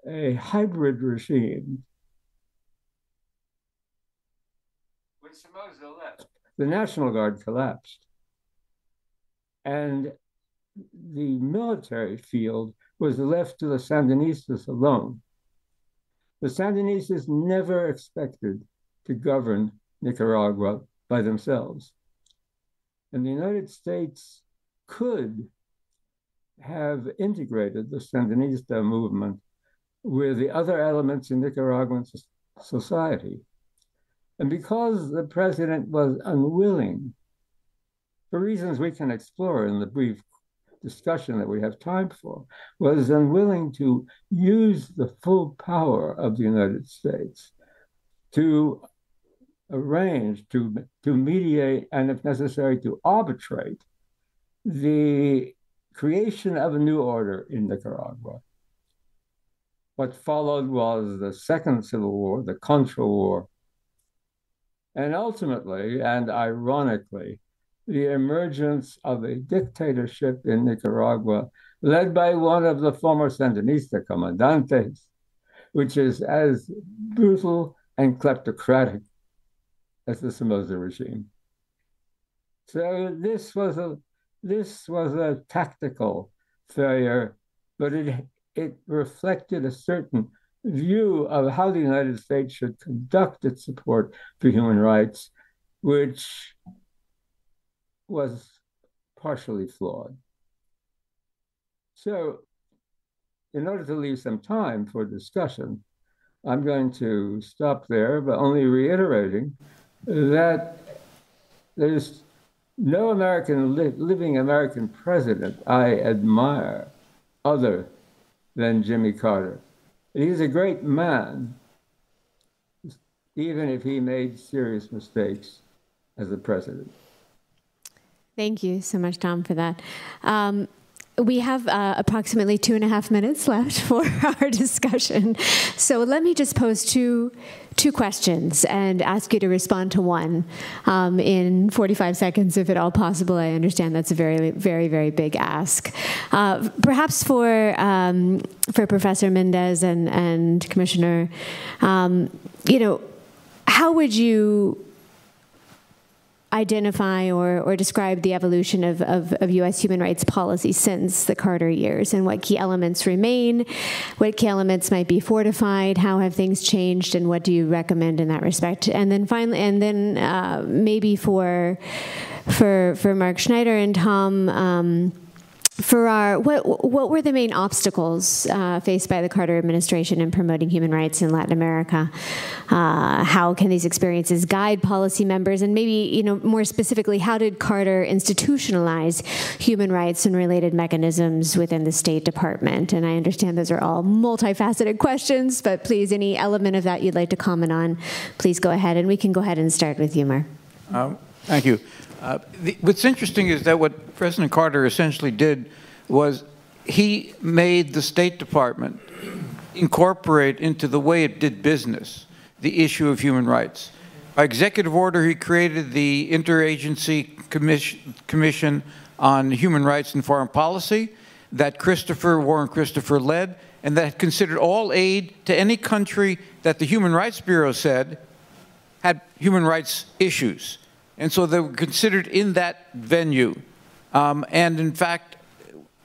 a hybrid regime. When Somoza left, the National Guard collapsed. And the military field was left to the Sandinistas alone. The Sandinistas never expected to govern Nicaragua by themselves. And the United States could have integrated the Sandinista movement with the other elements in Nicaraguan society. And because the president was unwilling, for reasons we can explore in the brief discussion that we have time for, was unwilling to use the full power of the United States to arrange, to, to mediate, and if necessary, to arbitrate the creation of a new order in Nicaragua. What followed was the Second Civil War, the Contra War, and ultimately and ironically, the emergence of a dictatorship in Nicaragua led by one of the former Sandinista commandantes, which is as brutal and kleptocratic as the Somoza regime. So this was a this was a tactical failure, but it it reflected a certain view of how the United States should conduct its support for human rights, which was partially flawed. So, in order to leave some time for discussion, I'm going to stop there, but only reiterating that there's no American li living American president I admire other than Jimmy Carter. He's a great man, even if he made serious mistakes as a president. Thank you so much, Tom, for that. Um, we have uh, approximately two and a half minutes left for our discussion. So let me just pose two, two questions and ask you to respond to one um, in 45 seconds, if at all possible. I understand that's a very, very, very big ask. Uh, perhaps for, um, for Professor Mendez and, and Commissioner, um, you know, how would you identify or, or describe the evolution of, of, of, U.S. human rights policy since the Carter years and what key elements remain, what key elements might be fortified, how have things changed, and what do you recommend in that respect? And then finally, and then uh, maybe for for for Mark Schneider and Tom. Um, for our what what were the main obstacles uh, faced by the Carter administration in promoting human rights in Latin America? Uh, how can these experiences guide policy members, and maybe you know more specifically, how did Carter institutionalize human rights and related mechanisms within the State Department? And I understand those are all multifaceted questions, but please, any element of that you'd like to comment on, please go ahead, and we can go ahead and start with you, Mar. Um, thank you. Uh, the, what's interesting is that what President Carter essentially did was he made the State Department incorporate into the way it did business the issue of human rights. By executive order, he created the Interagency Commission, Commission on Human Rights and Foreign Policy that Christopher, Warren Christopher led, and that considered all aid to any country that the Human Rights Bureau said had human rights issues. And so they were considered in that venue. Um, and in fact,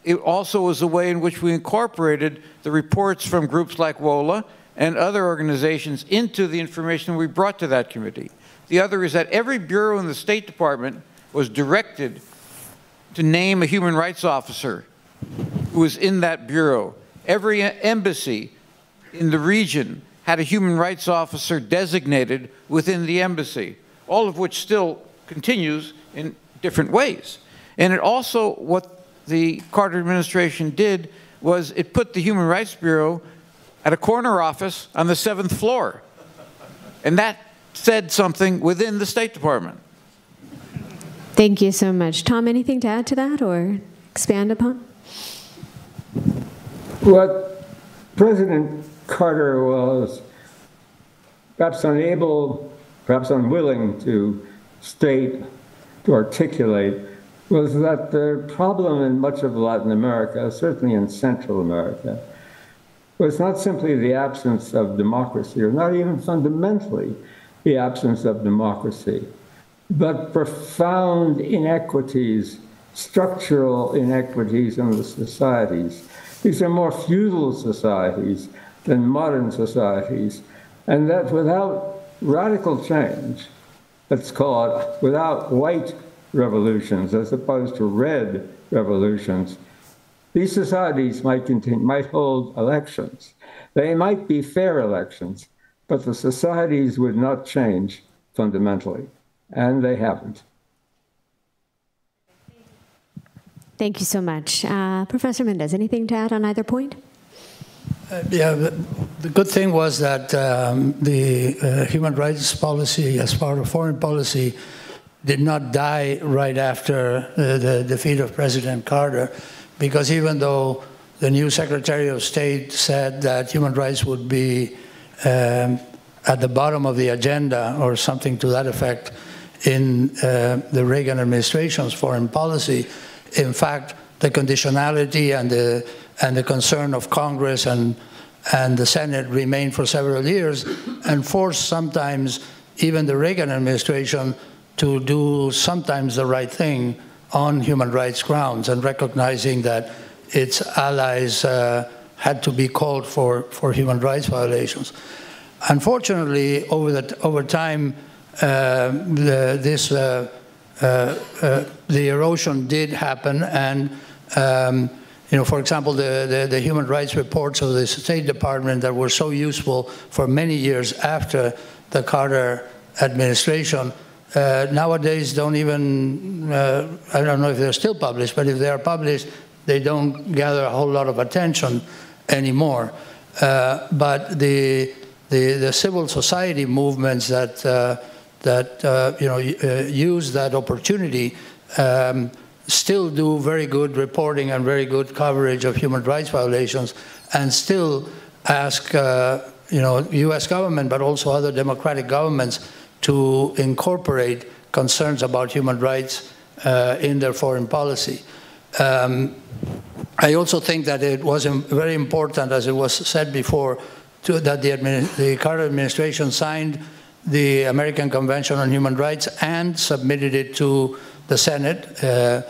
it also was a way in which we incorporated the reports from groups like WOLA and other organizations into the information we brought to that committee. The other is that every bureau in the State Department was directed to name a human rights officer who was in that bureau. Every embassy in the region had a human rights officer designated within the embassy all of which still continues in different ways. And it also, what the Carter administration did was it put the Human Rights Bureau at a corner office on the seventh floor. And that said something within the State Department. Thank you so much. Tom, anything to add to that or expand upon? What President Carter was perhaps unable perhaps unwilling to state, to articulate, was that the problem in much of Latin America, certainly in Central America, was not simply the absence of democracy, or not even fundamentally the absence of democracy, but profound inequities, structural inequities in the societies. These are more feudal societies than modern societies, and that without radical change, let's without white revolutions as opposed to red revolutions, these societies might, continue, might hold elections. They might be fair elections, but the societies would not change fundamentally, and they haven't. Thank you so much. Uh, Professor Mendez, anything to add on either point? Uh, yeah, the, good thing was that um, the uh, human rights policy, as part of foreign policy, did not die right after uh, the defeat of President Carter, because even though the new Secretary of State said that human rights would be um, at the bottom of the agenda or something to that effect in uh, the Reagan administration's foreign policy, in fact, the conditionality and the and the concern of Congress and and the Senate remained for several years and forced sometimes even the Reagan administration to do sometimes the right thing on human rights grounds and recognizing that its allies uh, had to be called for, for human rights violations. Unfortunately, over, the, over time, uh, the, this, uh, uh, uh the erosion did happen, and um, you know, for example, the, the, the, human rights reports of the State Department that were so useful for many years after the Carter administration uh, nowadays don't even, uh, I don't know if they're still published, but if they are published, they don't gather a whole lot of attention anymore. Uh, but the, the, the, civil society movements that, uh, that uh, you know, uh, use that opportunity um, still do very good reporting and very good coverage of human rights violations and still ask you know, U.S. government, but also other democratic governments to incorporate concerns about human rights uh, in their foreign policy. Um, I also think that it was very important, as it was said before, to, that the, the, Carter administration signed the American Convention on Human Rights and submitted it to the Senate, uh,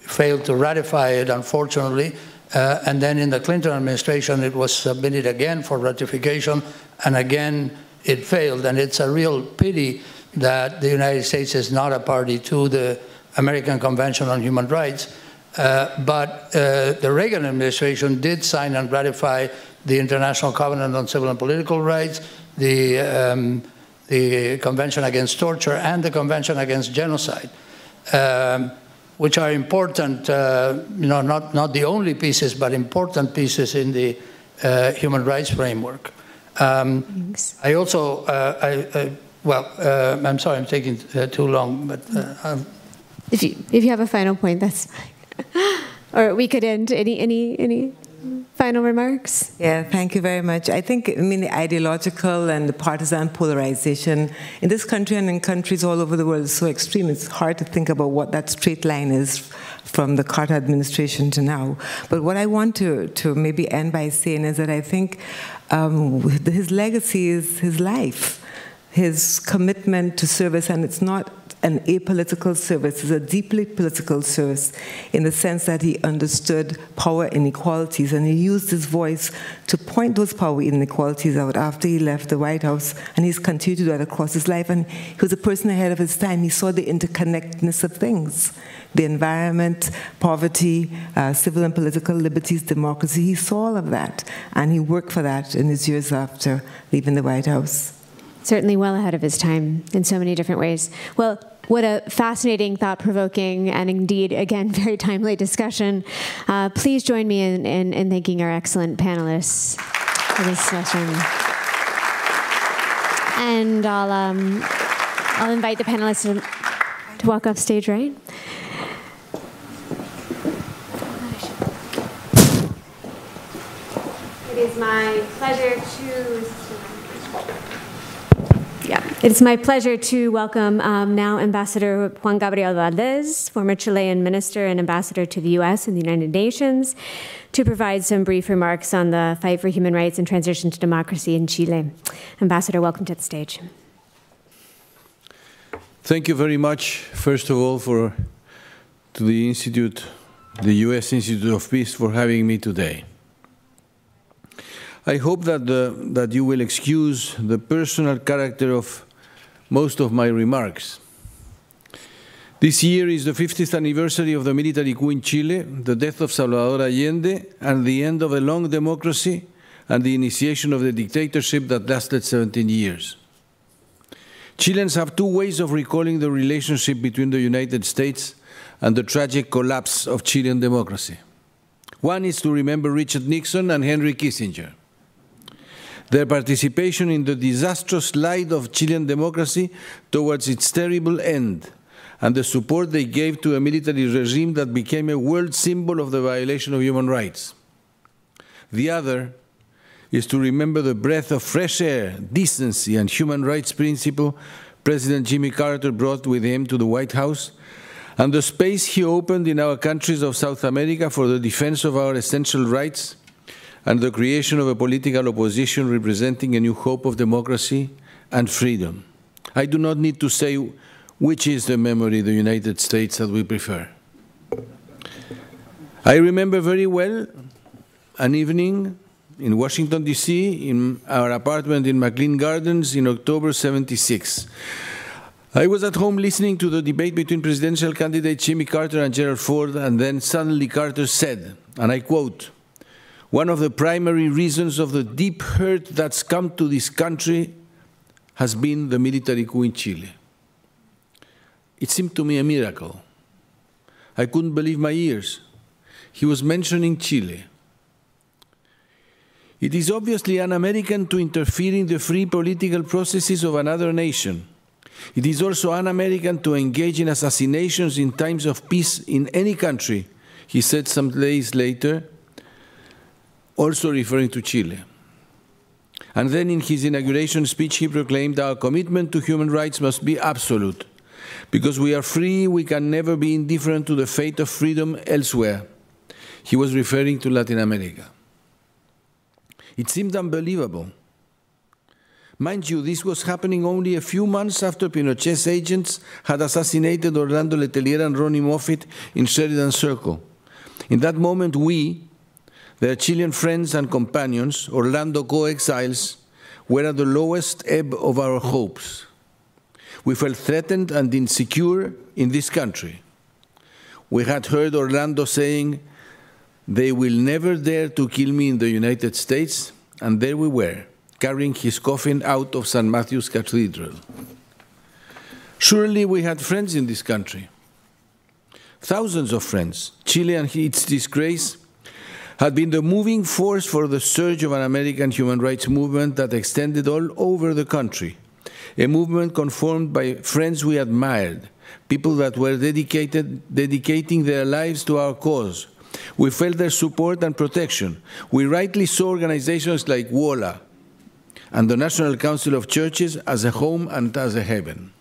failed to ratify it, unfortunately. Uh, and then in the Clinton administration, it was submitted again for ratification, and again it failed. And it's a real pity that the United States is not a party to the American Convention on Human Rights. Uh, but uh, the Reagan administration did sign and ratify the International Covenant on Civil and Political Rights, the, um, the Convention Against Torture, and the Convention Against Genocide, um, which are important, uh, you know, not, not the only pieces, but important pieces in the uh, human rights framework. Um, I also, uh, I, I, well, uh, I'm sorry, I'm taking uh, too long, but uh, if you if you have a final point, that's fine. or we could end. Any any any final remarks? Yeah, thank you very much. I think, I mean, the ideological and the partisan polarization in this country and in countries all over the world is so extreme. It's hard to think about what that straight line is from the Carter administration to now. But what I want to, to maybe end by saying is that I think um, his legacy is his life, his commitment to service, and it's not an apolitical service, it's a deeply political service in the sense that he understood power inequalities and he used his voice to point those power inequalities out after he left the White House, and he's continued to do that across his life. And he was a person ahead of his time. He saw the interconnectedness of things the environment, poverty, uh, civil and political liberties, democracy. He saw all of that, and he worked for that in his years after leaving the White House. Certainly well ahead of his time in so many different ways. Well, what a fascinating, thought provoking, and indeed, again, very timely discussion. Uh, please join me in, in, in, thanking our excellent panelists for this session. And I'll, um, I'll invite the panelists to, to walk off stage, right? It is my pleasure to. It's my pleasure to welcome um, now Ambassador Juan Gabriel Valdés, former Chilean minister and ambassador to the U.S. and the United Nations, to provide some brief remarks on the fight for human rights and transition to democracy in Chile. Ambassador, welcome to the stage. Thank you very much, first of all, for to the Institute, the U.S. Institute of Peace, for having me today. I hope that, the, that you will excuse the personal character of most of my remarks. This year is the 50th anniversary of the military coup in Chile, the death of Salvador Allende, and the end of a long democracy and the initiation of the dictatorship that lasted 17 years. Chileans have two ways of recalling the relationship between the United States and the tragic collapse of Chilean democracy. One is to remember Richard Nixon and Henry Kissinger. Their participation in the disastrous slide of Chilean democracy towards its terrible end, and the support they gave to a military regime that became a world symbol of the violation of human rights. The other is to remember the breath of fresh air, decency, and human rights principle President Jimmy Carter brought with him to the White House, and the space he opened in our countries of South America for the defense of our essential rights and the creation of a political opposition representing a new hope of democracy and freedom. I do not need to say which is the memory of the United States that we prefer. I remember very well an evening in Washington, D.C., in our apartment in McLean Gardens in October 76. I was at home listening to the debate between presidential candidates Jimmy Carter and Gerald Ford, and then suddenly Carter said, and I quote, one of the primary reasons of the deep hurt that's come to this country has been the military coup in Chile. It seemed to me a miracle. I couldn't believe my ears. He was mentioning Chile. It is obviously un American to interfere in the free political processes of another nation. It is also un American to engage in assassinations in times of peace in any country, he said some days later, also referring to Chile. And then in his inauguration speech, he proclaimed our commitment to human rights must be absolute. Because we are free, we can never be indifferent to the fate of freedom elsewhere. He was referring to Latin America. It seemed unbelievable. Mind you, this was happening only a few months after Pinochet's agents had assassinated Orlando Letelier and Ronnie Moffitt in Sheridan Circle. In that moment, we, their Chilean friends and companions, Orlando co exiles, were at the lowest ebb of our hopes. We felt threatened and insecure in this country. We had heard Orlando saying, They will never dare to kill me in the United States, and there we were carrying his coffin out of St. Matthew's Cathedral. Surely we had friends in this country. Thousands of friends. Chile and its disgrace had been the moving force for the surge of an American human rights movement that extended all over the country. A movement conformed by friends we admired, people that were dedicated, dedicating their lives to our cause. We felt their support and protection. We rightly saw organizations like WOLA, and the National Council of Churches as a home and as a heaven.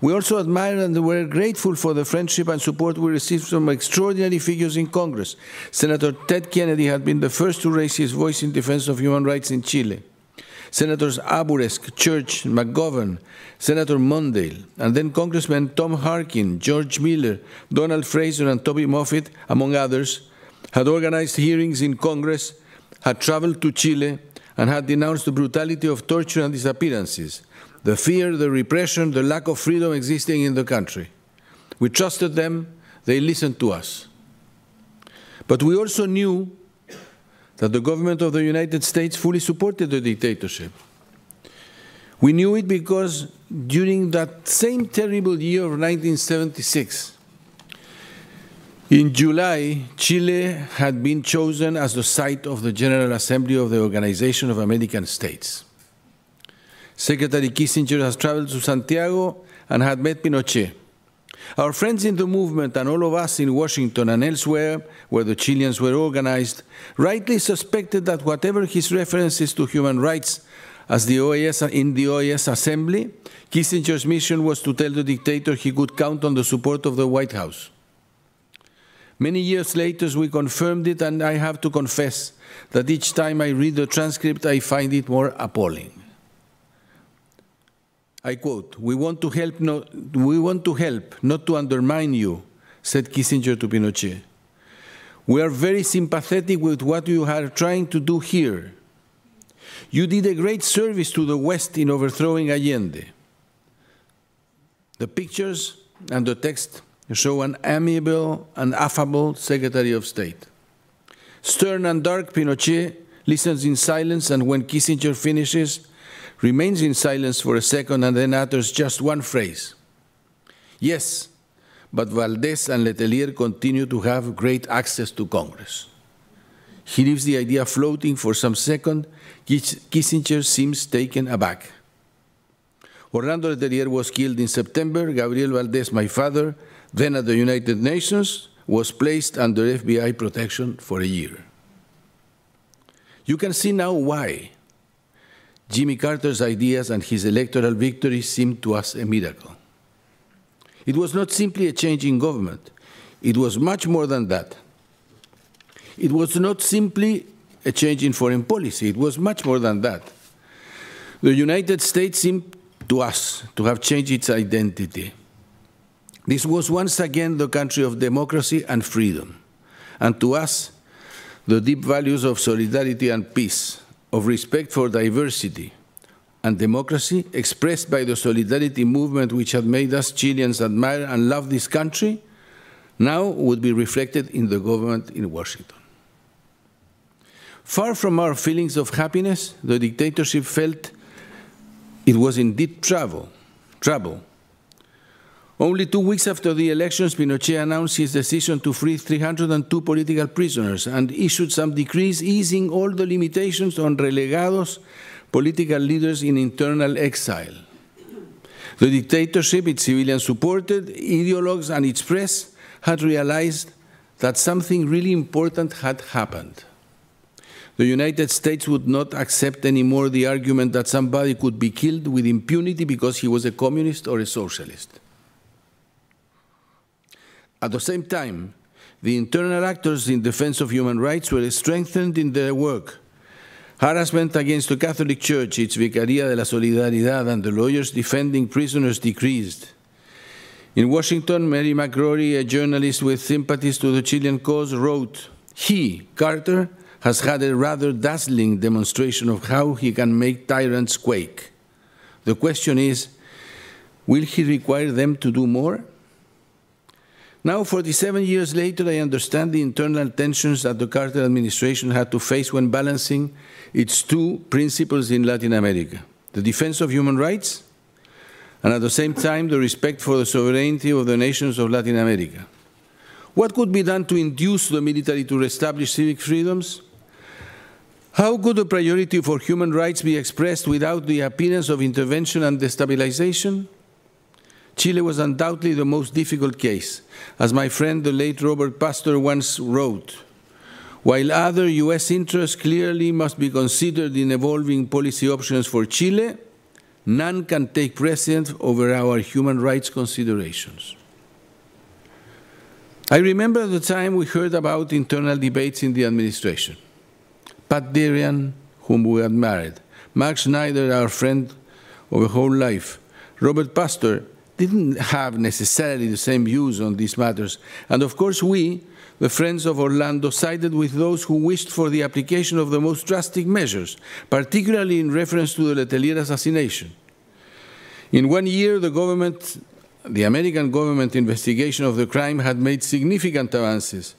We also admire and were grateful for the friendship and support we received from extraordinary figures in Congress. Senator Ted Kennedy had been the first to raise his voice in defense of human rights in Chile. Senators Abourezk, Church, McGovern, Senator Mondale, and then Congressmen Tom Harkin, George Miller, Donald Fraser, and Toby Moffett, among others, had organized hearings in Congress, had traveled to Chile, and had denounced the brutality of torture and disappearances, the fear, the repression, the lack of freedom existing in the country. We trusted them, they listened to us. But we also knew that the government of the United States fully supported the dictatorship. We knew it because during that same terrible year of 1976, in July, Chile had been chosen as the site of the General Assembly of the Organization of American States. Secretary Kissinger has traveled to Santiago and had met Pinochet. Our friends in the movement and all of us in Washington and elsewhere, where the Chileans were organized, rightly suspected that whatever his references to human rights as the OAS in the OAS Assembly, Kissinger's mission was to tell the dictator he could count on the support of the White House. Many years later, we confirmed it, and I have to confess that each time I read the transcript, I find it more appalling. I quote, we want to help, not, we want to help, not to undermine you, said Kissinger to Pinochet. We are very sympathetic with what you are trying to do here. You did a great service to the West in overthrowing Allende. The pictures and the text show an amiable and affable Secretary of State. Stern and dark, Pinochet listens in silence, and when Kissinger finishes, remains in silence for a second and then utters just one phrase Yes, but Valdés and Letelier continue to have great access to Congress. He leaves the idea floating for some second. Kissinger seems taken aback. Orlando Letelier was killed in September. Gabriel Valdés, my father, then at the United Nations, was placed under FBI protection for a year. You can see now why Jimmy Carter's ideas and his electoral victory seemed to us a miracle. It was not simply a change in government, it was much more than that. It was not simply a change in foreign policy. It was much more than that. The United States seemed to us to have changed its identity. This was once again the country of democracy and freedom, and to us, the deep values of solidarity and peace, of respect for diversity and democracy expressed by the solidarity movement which had made us Chileans admire and love this country now would be reflected in the government in Washington. Far from our feelings of happiness, the dictatorship felt it was in deep trouble. trouble. Only two weeks after the elections, Pinochet announced his decision to free 302 political prisoners and issued some decrees easing all the limitations on relegados, political leaders in internal exile. The dictatorship, its civilian supported, ideologues, and its press had realized that something really important had happened. The United States would not accept anymore the argument that somebody could be killed with impunity because he was a communist or a socialist. At the same time, the internal actors in defense of human rights were strengthened in their work. Harassment against the Catholic Church, its Vicaría de la Solidaridad, and the lawyers defending prisoners decreased. In Washington, Mary McGrory, a journalist with sympathies to the Chilean cause, wrote, He, Carter, has had a rather dazzling demonstration of how he can make tyrants quake. The question is will he require them to do more? Now, 47 years later, I understand the internal tensions that the Carter administration had to face when balancing its two principles in Latin America the defense of human rights, and at the same time, the respect for the sovereignty of the nations of Latin America. What could be done to induce the military to reestablish civic freedoms? How could a priority for human rights be expressed without the appearance of intervention and destabilization? Chile was undoubtedly the most difficult case. As my friend, the late Robert Pastor, once wrote, while other U.S. interests clearly must be considered in evolving policy options for Chile, none can take precedence over our human rights considerations. I remember the time we heard about internal debates in the administration. Pat Derian, whom we admired, Mark Schneider, our friend of a whole life, Robert Pastor, didn't have necessarily the same views on these matters. And of course, we, the Friends of Orlando, sided with those who wished for the application of the most drastic measures, particularly in reference to the Letelier assassination. In one year, the government, the American government investigation of the crime had made significant advances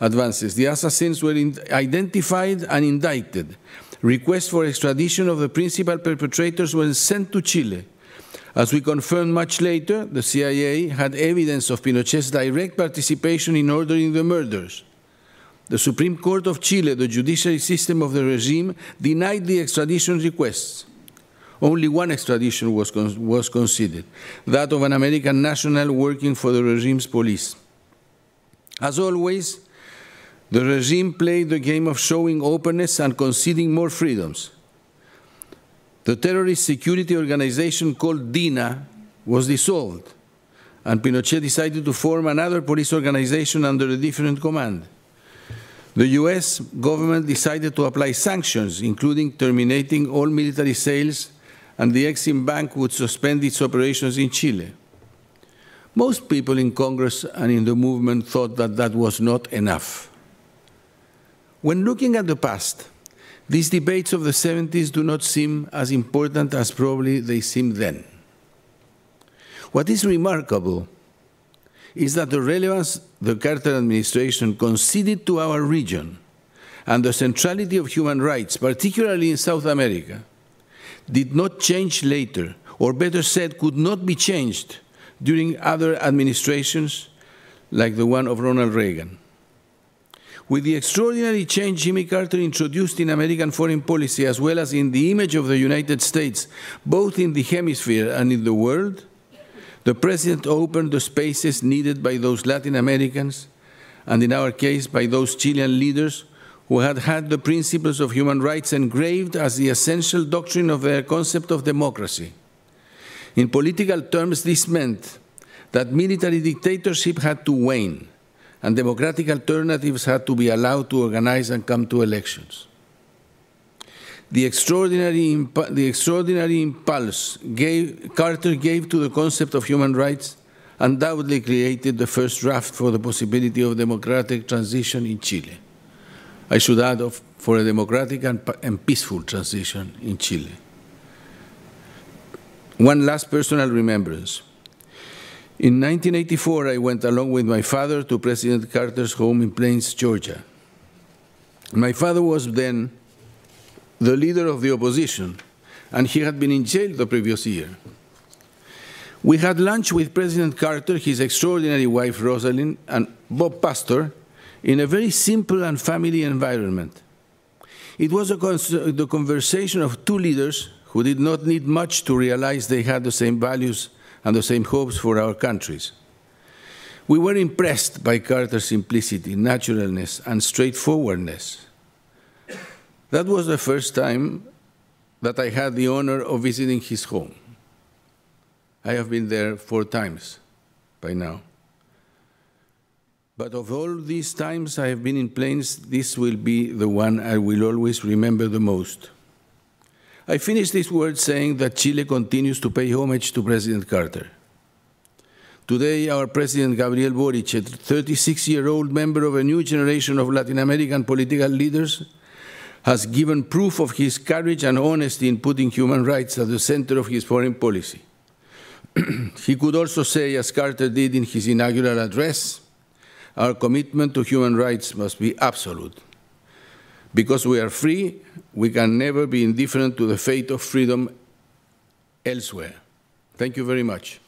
advances. The assassins were identified and indicted. Requests for extradition of the principal perpetrators were sent to Chile. As we confirmed much later, the CIA had evidence of Pinochet's direct participation in ordering the murders. The Supreme Court of Chile, the judiciary system of the regime, denied the extradition requests. Only one extradition was, con was considered, that of an American national working for the regime's police. As always, the regime played the game of showing openness and conceding more freedoms. The terrorist security organization called DINA was dissolved, and Pinochet decided to form another police organization under a different command. The US government decided to apply sanctions, including terminating all military sales, and the Exim Bank would suspend its operations in Chile. Most people in Congress and in the movement thought that that was not enough. When looking at the past, these debates of the 70s do not seem as important as probably they seemed then. What is remarkable is that the relevance the Carter administration conceded to our region and the centrality of human rights, particularly in South America, did not change later, or better said, could not be changed during other administrations like the one of Ronald Reagan. With the extraordinary change Jimmy Carter introduced in American foreign policy, as well as in the image of the United States, both in the hemisphere and in the world, the President opened the spaces needed by those Latin Americans, and in our case, by those Chilean leaders who had had the principles of human rights engraved as the essential doctrine of their concept of democracy. In political terms, this meant that military dictatorship had to wane and democratic alternatives had to be allowed to organize and come to elections. the extraordinary, the extraordinary impulse gave, Carter gave to the concept of human rights undoubtedly created the first draft for the possibility of democratic transition in Chile. I should add, of, for a democratic and, and peaceful transition in Chile. One last personal remembrance. In 1984, I went along with my father to President Carter's home in Plains, Georgia. My father was then the leader of the opposition, and he had been in jail the previous year. We had lunch with President Carter, his extraordinary wife Rosalynn, and Bob Pastor in a very simple and family environment. It was the conversation of two leaders who did not need much to realize they had the same values and the same hopes for our countries. We were impressed by Carter's simplicity, naturalness, and straightforwardness. That was the first time that I had the honor of visiting his home. I have been there four times by now. But of all these times I have been in Plains, this will be the one I will always remember the most. I finish this word saying that Chile continues to pay homage to President Carter. Today, our President Gabriel Boric, a 36 year old member of a new generation of Latin American political leaders, has given proof of his courage and honesty in putting human rights at the center of his foreign policy. he could also say, as Carter did in his inaugural address, our commitment to human rights must be absolute. Because we are free, we can never be indifferent to the fate of freedom elsewhere. Thank you very much.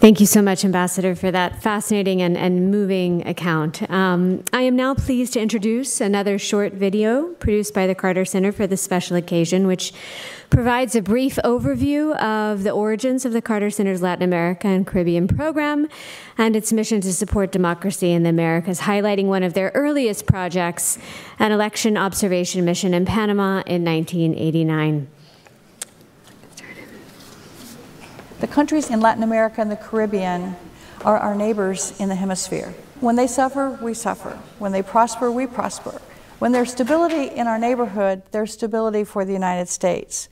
Thank you so much, Ambassador, for that fascinating and, and moving account. Um, I am now pleased to introduce another short video produced by the Carter Center for this special occasion, which provides a brief overview of the origins of the Carter Center's Latin America and Caribbean program and its mission to support democracy in the Americas, highlighting one of their earliest projects, an election observation mission in Panama in 1989. The countries in Latin America and the Caribbean are our neighbors in the hemisphere. When they suffer, we suffer. When they prosper, we prosper. When there's stability in our neighborhood, there's stability for the United States.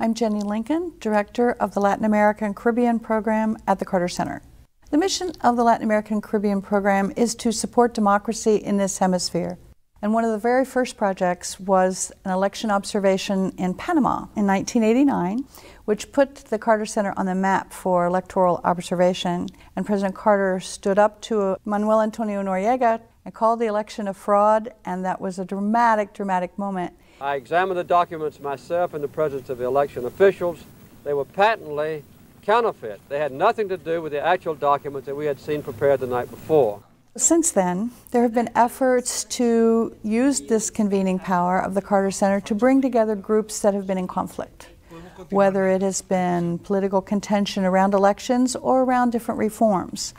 I'm Jennie Lincoln, Director of the Latin American Caribbean Program at the Carter Center. The mission of the Latin American Caribbean Program is to support democracy in this hemisphere. And one of the very first projects was an election observation in Panama in 1989, which put the Carter Center on the map for electoral observation. And President Carter stood up to Manuel Antonio Noriega and called the election a fraud, and that was a dramatic, dramatic moment. I examined the documents myself in the presence of the election officials. They were patently counterfeit. They had nothing to do with the actual documents that we had seen prepared the night before. Since then, there have been efforts to use this convening power of the Carter Center to bring together groups that have been in conflict, whether it has been political contention around elections or around different reforms.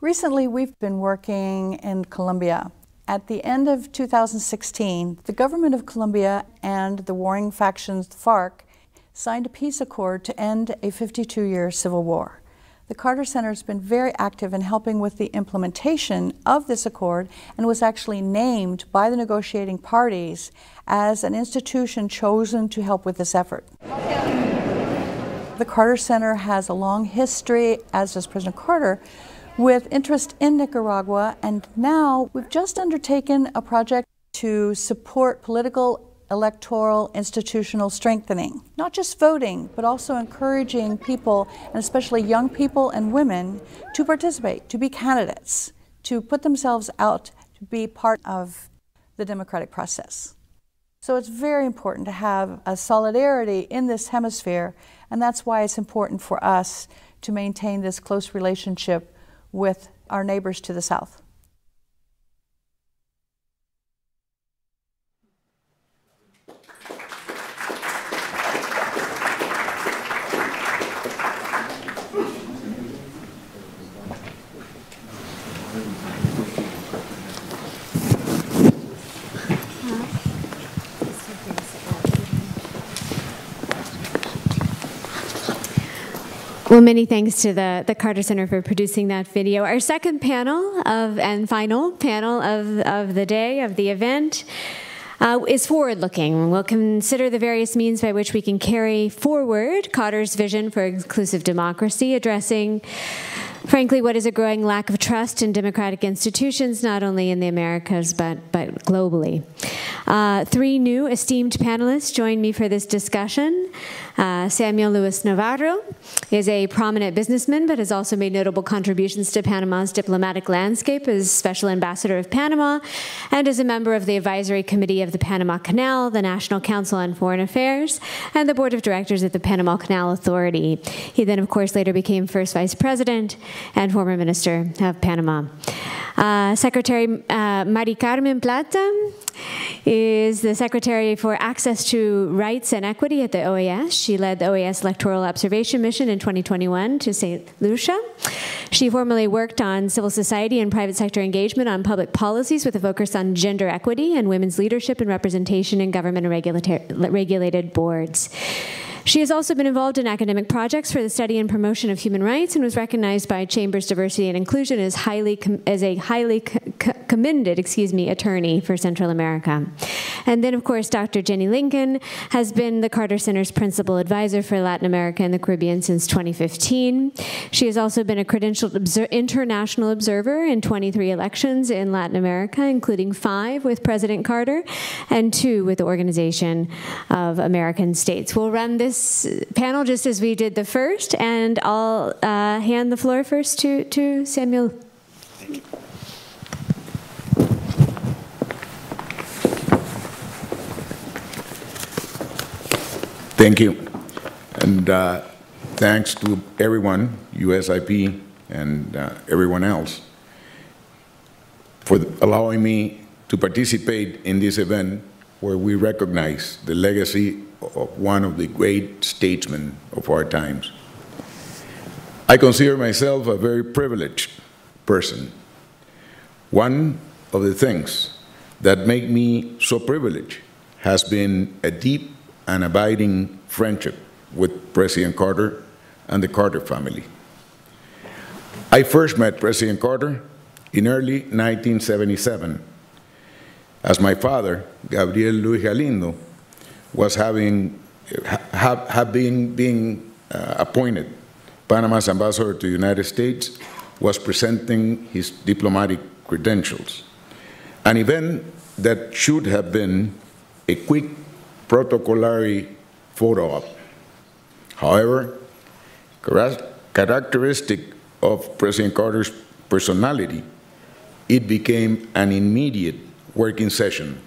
Recently, we've been working in Colombia. At the end of 2016, the government of Colombia and the warring factions, the FARC, signed a peace accord to end a 52 year civil war. The Carter Center has been very active in helping with the implementation of this accord and was actually named by the negotiating parties as an institution chosen to help with this effort. The Carter Center has a long history, as does President Carter, with interest in Nicaragua, and now we've just undertaken a project to support political electoral institutional strengthening. Not just voting, but also encouraging people, and especially young people and women, to participate, to be candidates, to put themselves out to be part of the democratic process. So it's very important to have a solidarity in this hemisphere, and that's why it's important for us to maintain this close relationship with our neighbors to the south. Well, many thanks to the, the Carter Center for producing that video. Our second panel of and final panel of, of the day, of the event, uh, is forward looking. We'll consider the various means by which we can carry forward Carter's vision for inclusive democracy, addressing frankly, what is a growing lack of trust in democratic institutions, not only in the Americas, but, but globally. Uh, three new esteemed panelists join me for this discussion. Uh, Samuel Lewis Navarro is a prominent businessman, but has also made notable contributions to Panama's diplomatic landscape as Special Ambassador of Panama and as a member of the Advisory Committee of the Panama Canal, the National Council on Foreign Affairs, and the Board of Directors at the Panama Canal Authority. He then, of course, later became First Vice President and former Minister of Panama. Uh, Secretary uh, Mari Carmen Plata is the Secretary for Access to Rights and Equity at the OAS. She led the OAS Electoral Observation Mission in 2021 to St. Lucia. She formerly worked on civil society and private sector engagement on public policies with a focus on gender equity and women's leadership and representation in government and regulated boards. She has also been involved in academic projects for the study and promotion of human rights and was recognized by Chambers Diversity and Inclusion as highly as a highly commended, excuse me, attorney for Central America. And then, of course, Dr. Jennie Lincoln has been the Carter Center's principal advisor for Latin America and the Caribbean since 2015. She has also been a credentialed obser international observer in 23 elections in Latin America, including five with President Carter and two with the Organization of American States. We'll run this this panel just as we did the first, and I'll uh, hand the floor first to, to Samuel. Thank you. And uh, thanks to everyone, USIP and uh, everyone else, for allowing me to participate in this event where we recognize the legacy of one of the great statesmen of our times. I consider myself a very privileged person. One of the things that make me so privileged has been a deep and abiding friendship with President Carter and the Carter family. I first met President Carter in early 1977 as my father, Gabriel Lewis Galindo, was having have, have been being uh, appointed Panama's ambassador to the United States was presenting his diplomatic credentials. An event that should have been a quick protocolary photo op. However, characteristic of President Carter's personality, it became an immediate working session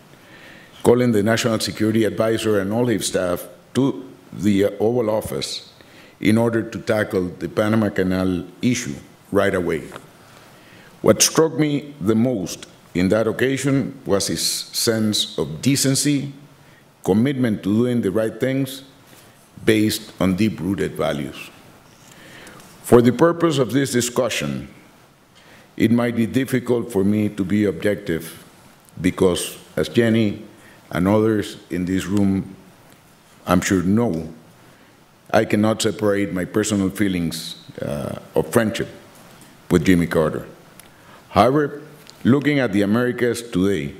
calling the National Security Advisor and all his staff to the uh, Oval Office in order to tackle the Panama Canal issue right away. What struck me the most in that occasion was his sense of decency, commitment to doing the right things based on deep rooted values. For the purpose of this discussion, it might be difficult for me to be objective because, as Jennie and others in this room, I'm sure know, I cannot separate my personal feelings uh, of friendship with Jimmy Carter. However, looking at the Americas today,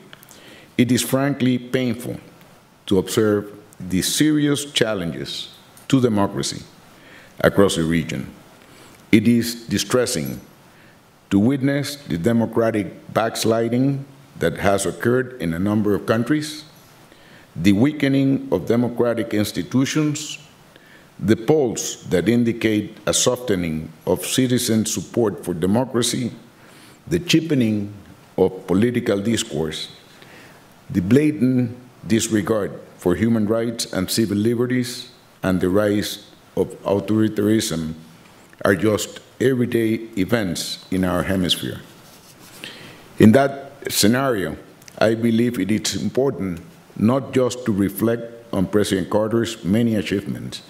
it is frankly painful to observe the serious challenges to democracy across the region. It is distressing to witness the democratic backsliding that has occurred in a number of countries the weakening of democratic institutions, the polls that indicate a softening of citizen support for democracy, the cheapening of political discourse, the blatant disregard for human rights and civil liberties, and the rise of authoritarianism are just everyday events in our hemisphere. In that scenario, I believe it is important not just to reflect on President Carter's many achievements,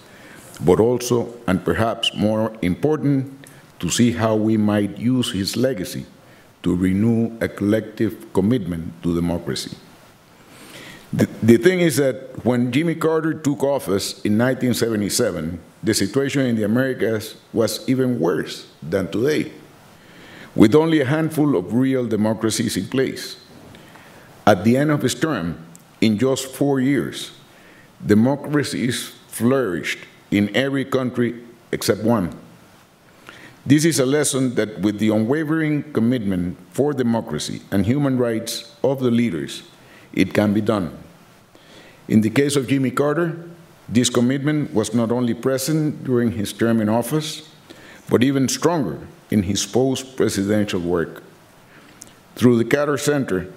but also, and perhaps more important, to see how we might use his legacy to renew a collective commitment to democracy. The, the thing is that when Jimmy Carter took office in 1977, the situation in the Americas was even worse than today, with only a handful of real democracies in place. At the end of his term, in just four years, democracies flourished in every country except one. This is a lesson that, with the unwavering commitment for democracy and human rights of the leaders, it can be done. In the case of Jimmy Carter, this commitment was not only present during his term in office, but even stronger in his post presidential work. Through the Carter Center,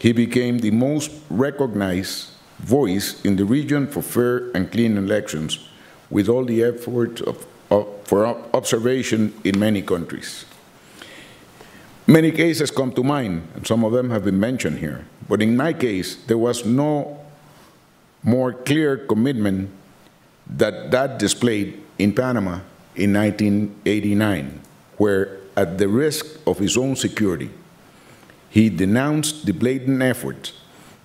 he became the most recognized voice in the region for fair and clean elections, with all the efforts of, of, for observation in many countries. Many cases come to mind, and some of them have been mentioned here. But in my case, there was no more clear commitment that that displayed in Panama in 1989, where, at the risk of his own security, he denounced the blatant efforts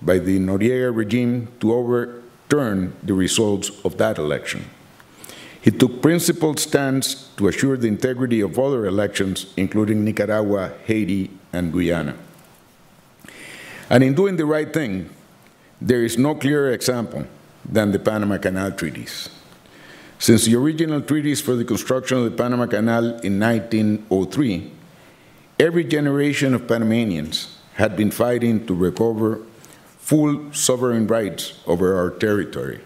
by the Noriega regime to overturn the results of that election. He took principled stands to assure the integrity of other elections, including Nicaragua, Haiti, and Guyana. And in doing the right thing, there is no clearer example than the Panama Canal treaties. Since the original treaties for the construction of the Panama Canal in 1903, Every generation of Panamanians had been fighting to recover full sovereign rights over our territory.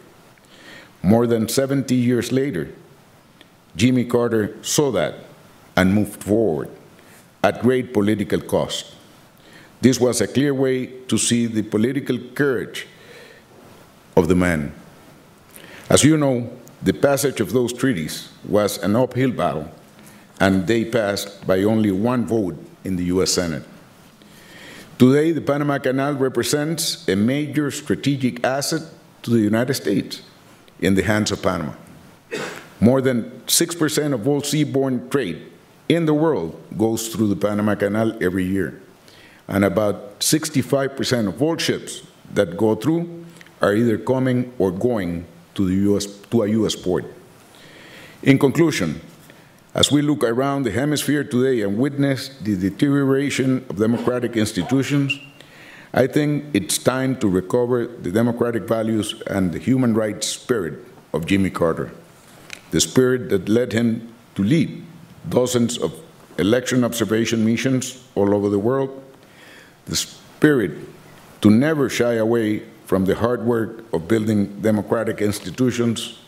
More than 70 years later, Jimmy Carter saw that and moved forward at great political cost. This was a clear way to see the political courage of the man. As you know, the passage of those treaties was an uphill battle and they passed by only one vote in the US Senate. Today, the Panama Canal represents a major strategic asset to the United States in the hands of Panama. More than 6% of all seaborne trade in the world goes through the Panama Canal every year. And about 65% of all ships that go through are either coming or going to, the US, to a US port. In conclusion, as we look around the hemisphere today and witness the deterioration of democratic institutions, I think it's time to recover the democratic values and the human rights spirit of Jimmy Carter, the spirit that led him to lead dozens of election observation missions all over the world, the spirit to never shy away from the hard work of building democratic institutions,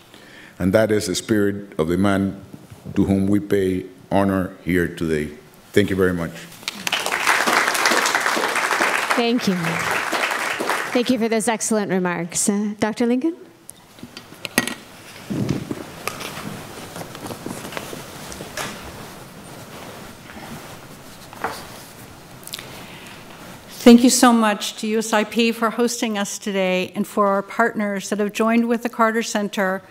and that is the spirit of the man to whom we pay honor here today. Thank you very much. Thank you. Thank you for those excellent remarks. Uh, Dr. Lincoln? Thank you so much to USIP for hosting us today and for our partners that have joined with the Carter Center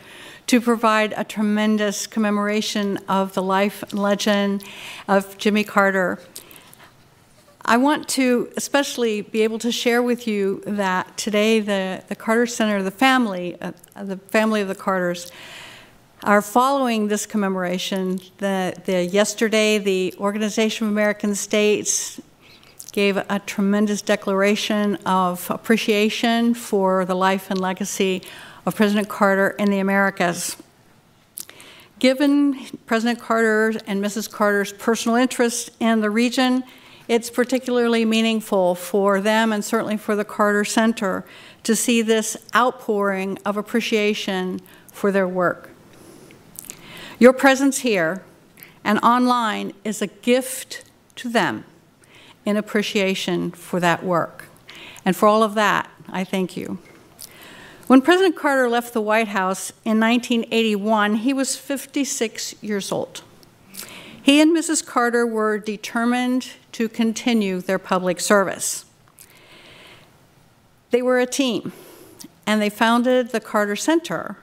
to provide a tremendous commemoration of the life and legend of Jimmy Carter. I want to especially be able to share with you that today the, the Carter Center, the family, uh, the family of the Carters, are following this commemoration. The, the, yesterday, the Organization of American States gave a tremendous declaration of appreciation for the life and legacy of President Carter in the Americas. Given President Carter and Mrs. Carter's personal interest in the region, it's particularly meaningful for them and certainly for the Carter Center to see this outpouring of appreciation for their work. Your presence here and online is a gift to them in appreciation for that work. And for all of that, I thank you. When President Carter left the White House in 1981, he was 56 years old. He and Mrs. Carter were determined to continue their public service. They were a team, and they founded the Carter Center,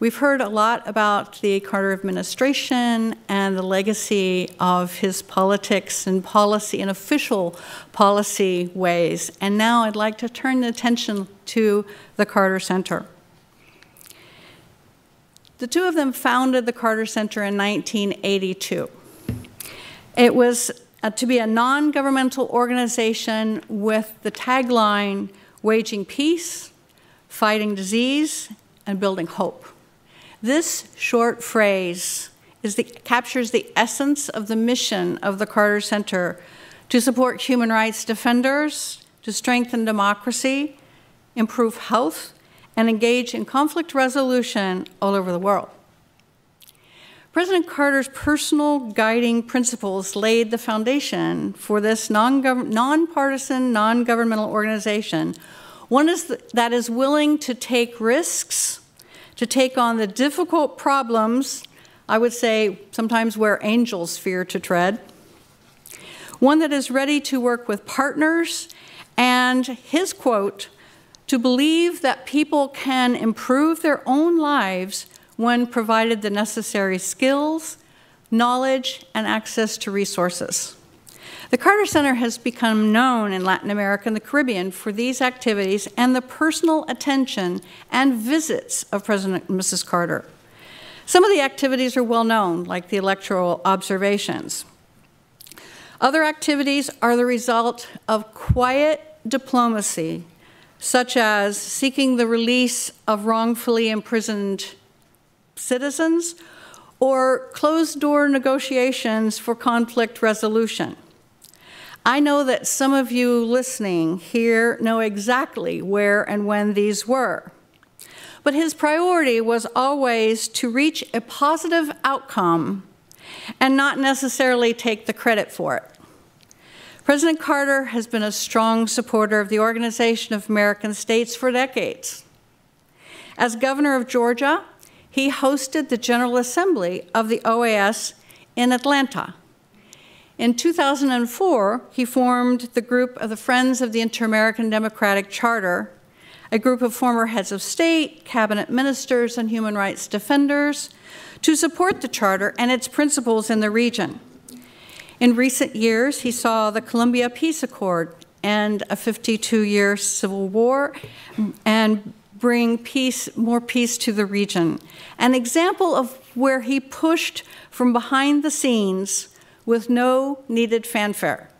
We've heard a lot about the Carter administration and the legacy of his politics and policy and official policy ways. And now I'd like to turn the attention to the Carter Center. The two of them founded the Carter Center in 1982. It was uh, to be a non governmental organization with the tagline waging peace, fighting disease, and building hope. This short phrase the, captures the essence of the mission of the Carter Center to support human rights defenders, to strengthen democracy, improve health, and engage in conflict resolution all over the world. President Carter's personal guiding principles laid the foundation for this nonpartisan, non governmental organization. One is that is willing to take risks, to take on the difficult problems, I would say sometimes where angels fear to tread. One that is ready to work with partners, and his quote, to believe that people can improve their own lives when provided the necessary skills, knowledge, and access to resources. The Carter Center has become known in Latin America and the Caribbean for these activities and the personal attention and visits of President and Mrs. Carter. Some of the activities are well known, like the electoral observations. Other activities are the result of quiet diplomacy, such as seeking the release of wrongfully imprisoned citizens or closed door negotiations for conflict resolution. I know that some of you listening here know exactly where and when these were. But his priority was always to reach a positive outcome and not necessarily take the credit for it. President Carter has been a strong supporter of the Organization of American States for decades. As governor of Georgia, he hosted the General Assembly of the OAS in Atlanta. In 2004, he formed the group of the Friends of the Inter American Democratic Charter, a group of former heads of state, cabinet ministers, and human rights defenders to support the Charter and its principles in the region. In recent years, he saw the Colombia Peace Accord end a 52 year civil war and bring peace, more peace to the region. An example of where he pushed from behind the scenes with no needed fanfare.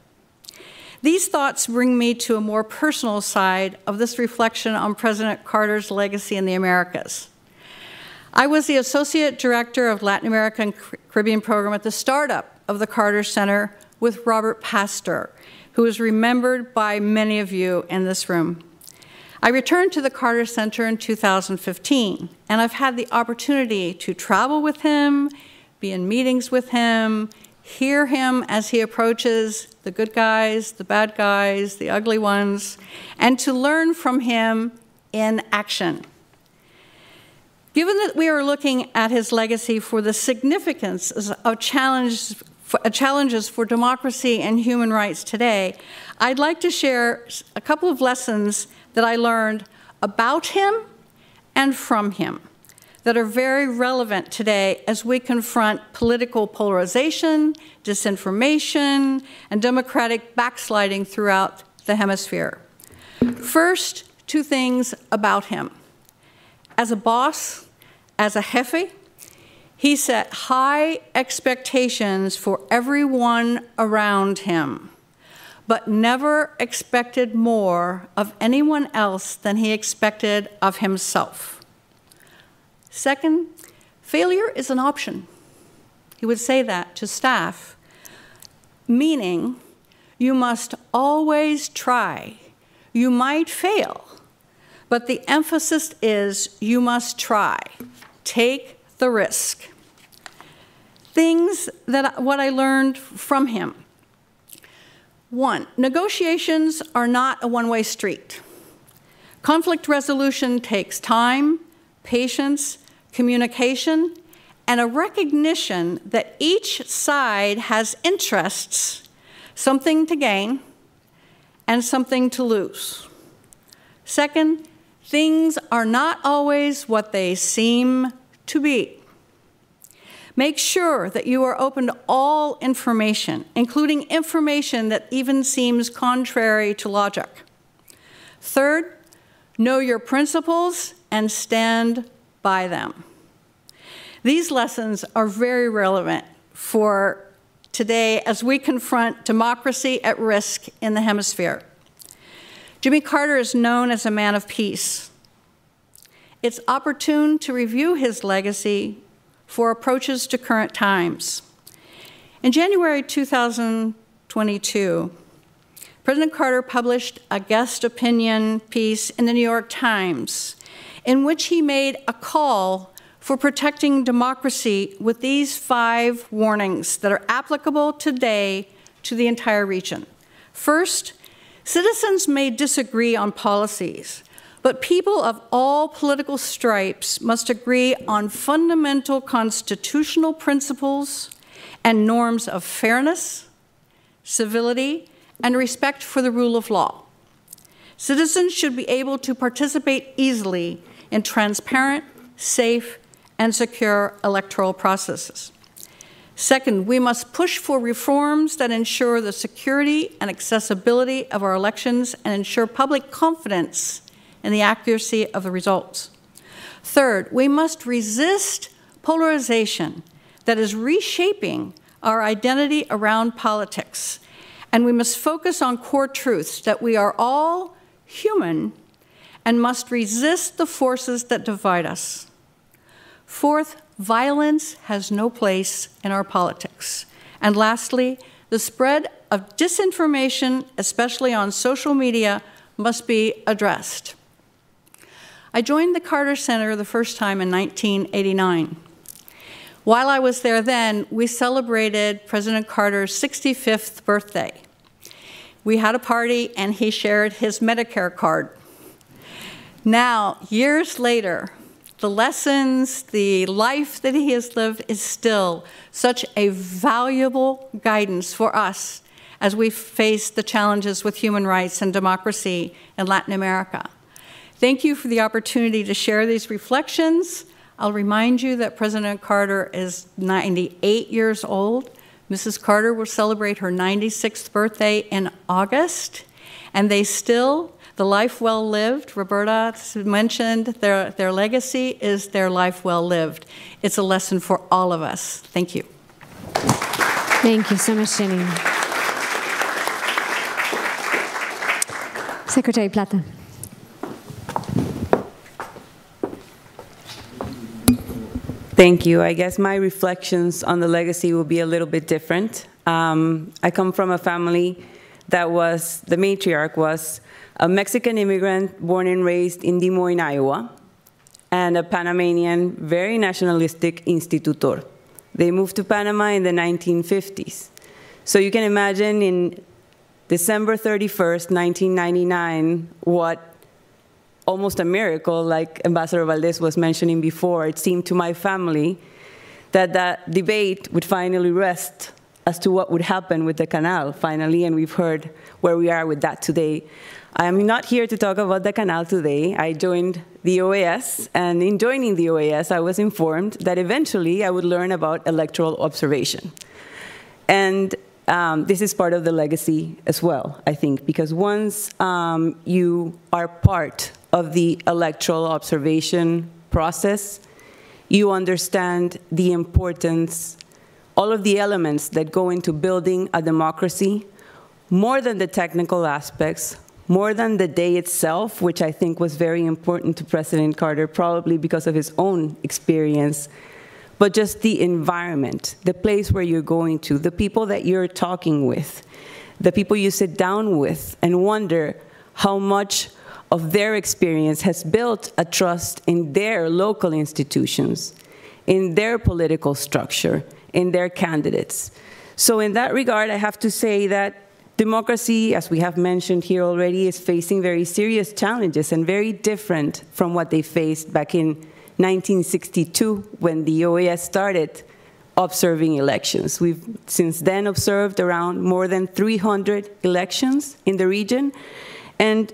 These thoughts bring me to a more personal side of this reflection on President Carter's legacy in the Americas. I was the Associate Director of Latin American Caribbean Program at the startup of the Carter Center with Robert Pastor, who is remembered by many of you in this room. I returned to the Carter Center in 2015, and I've had the opportunity to travel with him, be in meetings with him, hear him as he approaches the good guys, the bad guys, the ugly ones, and to learn from him in action. Given that we are looking at his legacy for the significance of challenges for, uh, democracy and human rights today, I'd like to share a couple of lessons that I learned about him and from him that are very relevant today as we confront political polarization, disinformation, and democratic backsliding throughout the hemisphere. First, two things about him. As a boss, as a jefe, he set high expectations for everyone around him but never expected more of anyone else than he expected of himself. Second, failure is an option. He would say that to staff, meaning you must always try. You might fail, but the emphasis is you must try. Take the risk. Things that what I learned from him one, negotiations are not a one way street. Conflict resolution takes time, patience, communication, and a recognition that each side has interests, something to gain and something to lose. Second, things are not always what they seem to be. Make sure that you are open to all information, including information that even seems contrary to logic. Third, know your principles and stand by them. These lessons are very relevant for today as we confront democracy at risk in the hemisphere. Jimmy Carter is known as a man of peace. It's opportune to review his legacy for approaches to current times. In January 2022, President Carter published a guest opinion piece in the New York Times in which he made a call for protecting democracy with these five warnings that are applicable today to the entire region. First, citizens may disagree on policies, but people of all political stripes must agree on fundamental constitutional principles and norms of fairness, civility, and respect for the rule of law. Citizens should be able to participate easily in transparent, safe, and secure electoral processes. Second, we must push for reforms that ensure the security and accessibility of our elections and ensure public confidence in the accuracy of the results. Third, we must resist polarization that is reshaping our identity around politics. And we must focus on core truths that we are all human and must resist the forces that divide us. Fourth, violence has no place in our politics. And lastly, the spread of disinformation, especially on social media, must be addressed. I joined the Carter Center the first time in 1989. While I was there then, we celebrated President Carter's 65th birthday. We had a party and he shared his Medicare card. Now, years later, the lessons, the life that he has lived is still such a valuable guidance for us as we face the challenges with human rights and democracy in Latin America. Thank you for the opportunity to share these reflections. I'll remind you that President Carter is 98 years old. Mrs. Carter will celebrate her 96th birthday in August, and they still, the life well lived, Roberta mentioned their, their legacy is their life well lived. It's a lesson for all of us. Thank you. Thank you so much, Jennie. Secretary Plata. Thank you. I guess my reflections on the legacy will be a little bit different. Um, I come from a family that was, the matriarch was a Mexican immigrant born and raised in Des Moines, Iowa, and a Panamanian, very nationalistic institutor. They moved to Panama in the 1950s. So you can imagine in December 31st, 1999, what almost a miracle, like Ambassador Valdés was mentioning before. It seemed to my family that that debate would finally rest as to what would happen with the canal, finally, and we've heard where we are with that today. I am not here to talk about the canal today. I joined the OAS, and in joining the OAS, I was informed that eventually I would learn about electoral observation. And um, this is part of the legacy as well, I think, because once um, you are part of the electoral observation process, you understand the importance, all of the elements that go into building a democracy, more than the technical aspects, more than the day itself, which I think was very important to President Carter, probably because of his own experience, but just the environment, the place where you're going to, the people that you're talking with, the people you sit down with and wonder how much of their experience has built a trust in their local institutions, in their political structure, in their candidates. So in that regard, I have to say that democracy, as we have mentioned here already, is facing very serious challenges and very different from what they faced back in 1962 when the OAS started observing elections. We've since then observed around more than 300 elections in the region, and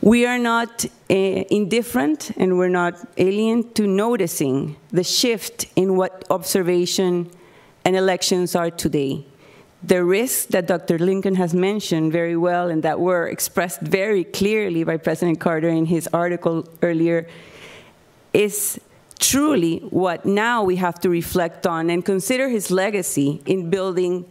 we are not uh, indifferent and we're not alien to noticing the shift in what observation and elections are today. The risks that Dr. Lincoln has mentioned very well and that were expressed very clearly by President Carter in his article earlier is truly what now we have to reflect on and consider his legacy in building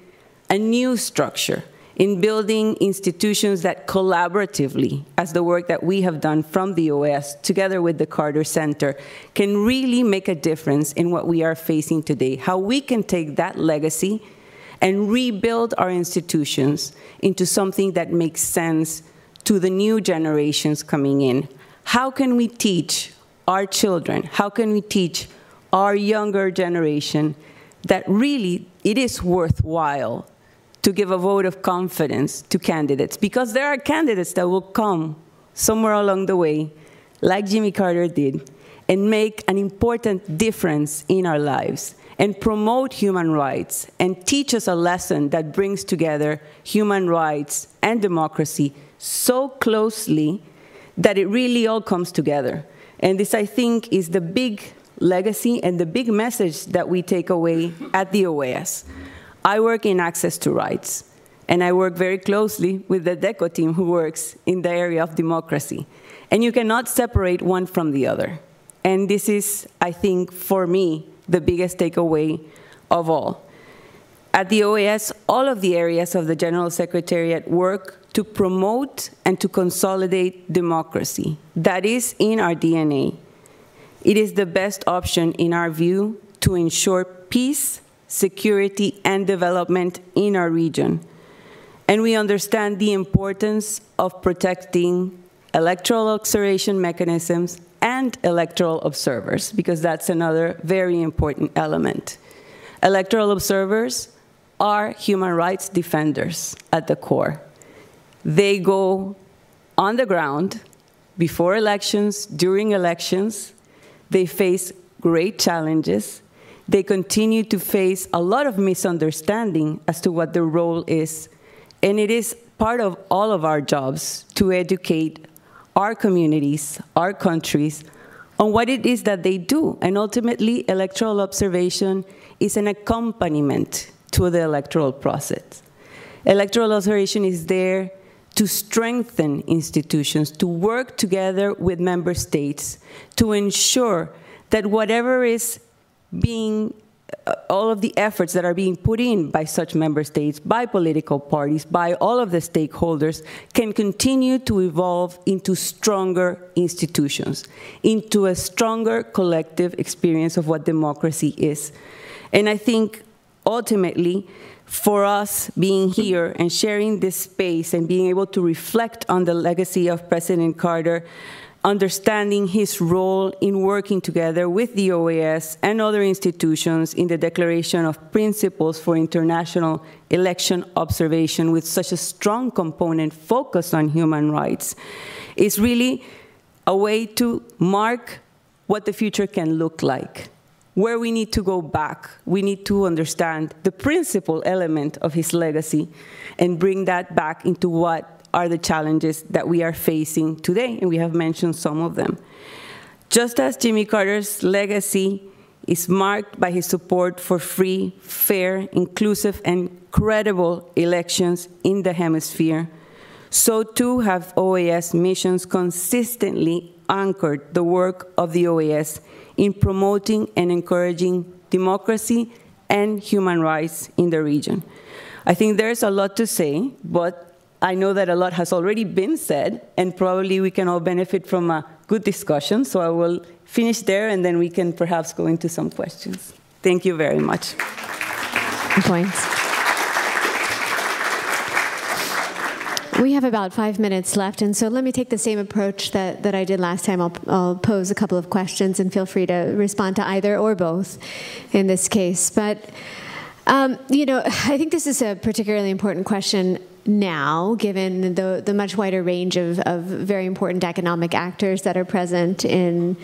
a new structure, in building institutions that collaboratively, as the work that we have done from the OS together with the Carter Center, can really make a difference in what we are facing today. How we can take that legacy and rebuild our institutions into something that makes sense to the new generations coming in. How can we teach our children, how can we teach our younger generation that really it is worthwhile to give a vote of confidence to candidates? Because there are candidates that will come somewhere along the way, like Jimmy Carter did, and make an important difference in our lives and promote human rights and teach us a lesson that brings together human rights and democracy so closely that it really all comes together. And this, I think, is the big legacy and the big message that we take away at the OAS. I work in access to rights, and I work very closely with the DECO team who works in the area of democracy. And you cannot separate one from the other. And this is, I think, for me, the biggest takeaway of all. At the OAS, all of the areas of the General Secretariat work to promote and to consolidate democracy. That is in our DNA. It is the best option, in our view, to ensure peace, security, and development in our region. And we understand the importance of protecting electoral observation mechanisms and electoral observers, because that's another very important element. Electoral observers are human rights defenders at the core. They go on the ground before elections, during elections. They face great challenges. They continue to face a lot of misunderstanding as to what their role is. And it is part of all of our jobs to educate our communities, our countries, on what it is that they do. And ultimately, electoral observation is an accompaniment to the electoral process. Electoral observation is there to strengthen institutions, to work together with member states to ensure that whatever is being all of the efforts that are being put in by such member states, by political parties, by all of the stakeholders, can continue to evolve into stronger institutions, into a stronger collective experience of what democracy is. And I think ultimately, for us being here and sharing this space and being able to reflect on the legacy of President Carter understanding his role in working together with the OAS and other institutions in the Declaration of Principles for International Election Observation with such a strong component focused on human rights is really a way to mark what the future can look like. Where we need to go back, we need to understand the principal element of his legacy and bring that back into what are the challenges that we are facing today, and we have mentioned some of them. Just as Jimmy Carter's legacy is marked by his support for free, fair, inclusive, and credible elections in the hemisphere, so too have OAS missions consistently anchored the work of the OAS in promoting and encouraging democracy and human rights in the region. I think there's a lot to say, but I know that a lot has already been said, and probably we can all benefit from a good discussion. So I will finish there, and then we can perhaps go into some questions. Thank you very much. Points. We have about five minutes left, and so let me take the same approach that, that I did last time. I'll, I'll pose a couple of questions, and feel free to respond to either or both in this case. But um, you know, I think this is a particularly important question now, given the, the much wider range of, of very important economic actors that are present in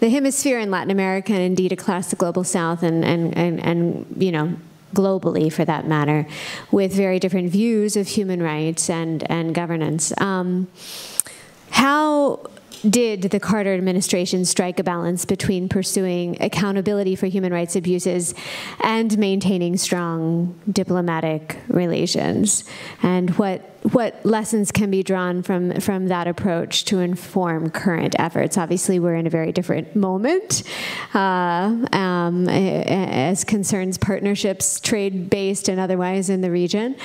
the hemisphere in Latin America and indeed across the global south and, and, and, and you know, globally for that matter, with very different views of human rights and, and governance. Um, how did the Carter administration strike a balance between pursuing accountability for human rights abuses and maintaining strong diplomatic relations? And what what lessons can be drawn from from that approach to inform current efforts? Obviously, we're in a very different moment uh, um, as concerns partnerships, trade based and otherwise in the region.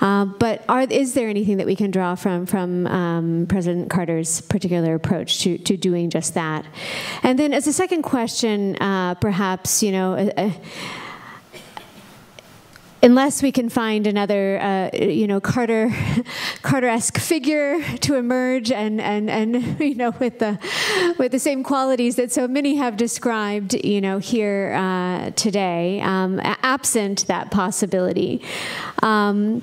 Uh, but are, is there anything that we can draw from from um, President Carter's particular approach to to doing just that? And then, as a second question, uh, perhaps you know. Unless we can find another, uh, you know, Carter, Carter-esque figure to emerge, and and and you know, with the with the same qualities that so many have described, you know, here uh, today, um, absent that possibility. Um,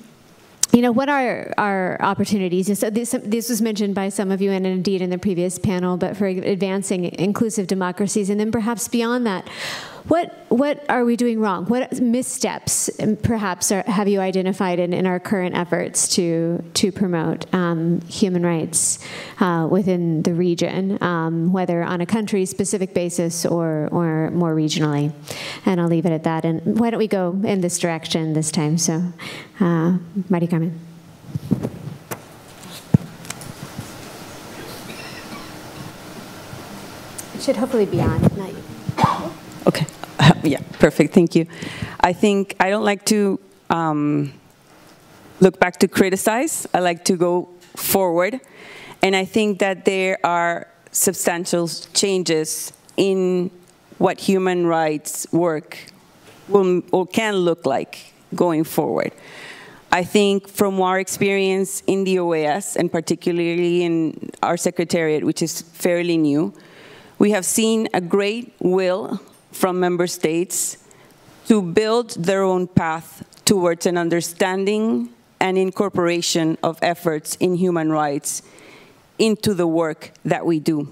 you know, what are our opportunities? So this, this, was mentioned by some of you and indeed in the previous panel, but for advancing inclusive democracies, and then perhaps beyond that, what, what are we doing wrong? What missteps, um, perhaps, are, have you identified in, in our current efforts to, to promote um, human rights uh, within the region, um, whether on a country specific basis or, or more regionally? And I'll leave it at that. And why don't we go in this direction this time? So, uh, Mari Carmen. It should hopefully be on, not you. Okay. yeah, perfect. Thank you. I think I don't like to um, look back to criticize. I like to go forward. And I think that there are substantial changes in what human rights work will, or can look like going forward. I think from our experience in the OAS, and particularly in our secretariat, which is fairly new, we have seen a great will from member states to build their own path towards an understanding and incorporation of efforts in human rights into the work that we do.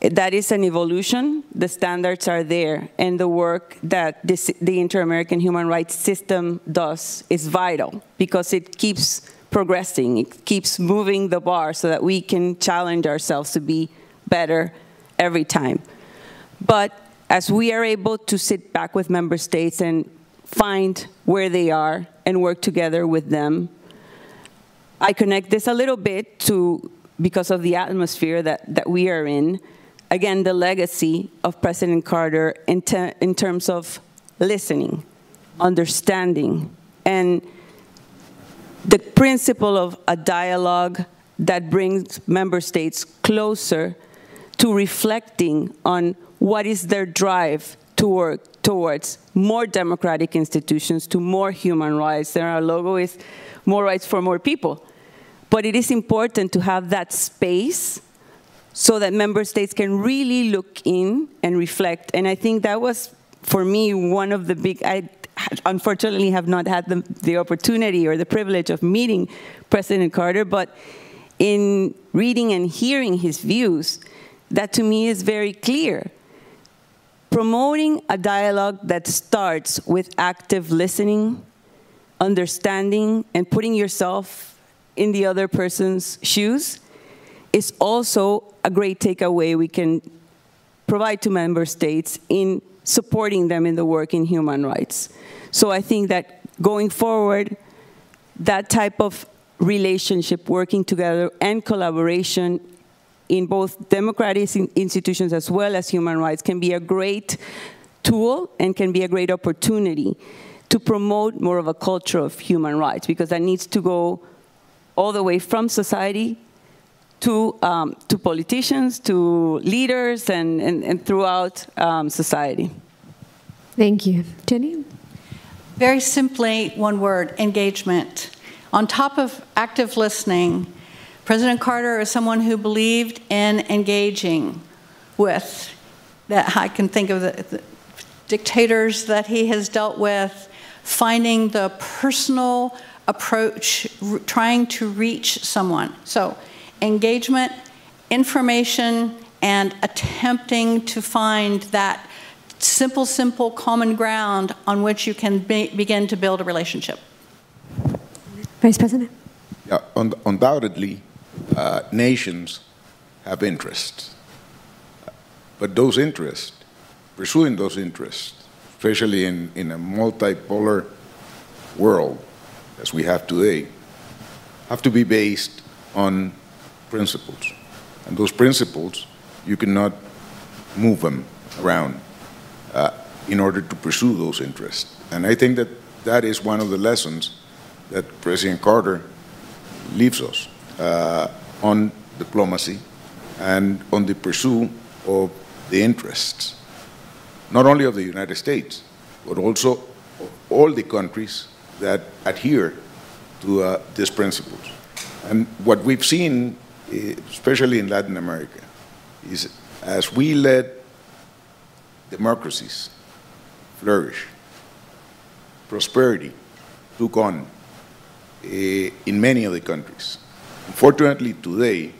That is an evolution. The standards are there, and the work that this, the Inter-American Human Rights System does is vital because it keeps progressing. It keeps moving the bar so that we can challenge ourselves to be better every time. But as we are able to sit back with member states and find where they are and work together with them, I connect this a little bit to, because of the atmosphere that, that we are in, again, the legacy of President Carter in, in terms of listening, understanding, and the principle of a dialogue that brings member states closer to reflecting on what is their drive to work towards more democratic institutions, to more human rights. And our logo is more rights for more people. But it is important to have that space so that member states can really look in and reflect. And I think that was, for me, one of the big, I unfortunately have not had the, the opportunity or the privilege of meeting President Carter, but in reading and hearing his views, that to me is very clear promoting a dialogue that starts with active listening, understanding, and putting yourself in the other person's shoes is also a great takeaway we can provide to member states in supporting them in the work in human rights. So I think that going forward, that type of relationship, working together, and collaboration in both democratic institutions as well as human rights can be a great tool and can be a great opportunity to promote more of a culture of human rights because that needs to go all the way from society to, um, to politicians, to leaders, and, and, and throughout um, society. Thank you. Jennie? Very simply, one word engagement. On top of active listening, President Carter is someone who believed in engaging with that I can think of the, the dictators that he has dealt with, finding the personal approach, trying to reach someone. So, engagement, information, and attempting to find that simple, simple common ground on which you can be, begin to build a relationship. Vice President? Yeah, un undoubtedly, uh, nations have interests. But those interests, pursuing those interests, especially in, in a multipolar world as we have today, have to be based on principles. And those principles, you cannot move them around uh, in order to pursue those interests. And I think that that is one of the lessons that President Carter leaves us on diplomacy and on the pursuit of the interests, not only of the United States, but also of all the countries that adhere to uh, these principles. And what we've seen, eh, especially in Latin America, is as we let democracies flourish, prosperity took on uh, in many of the countries. Unfortunately, today,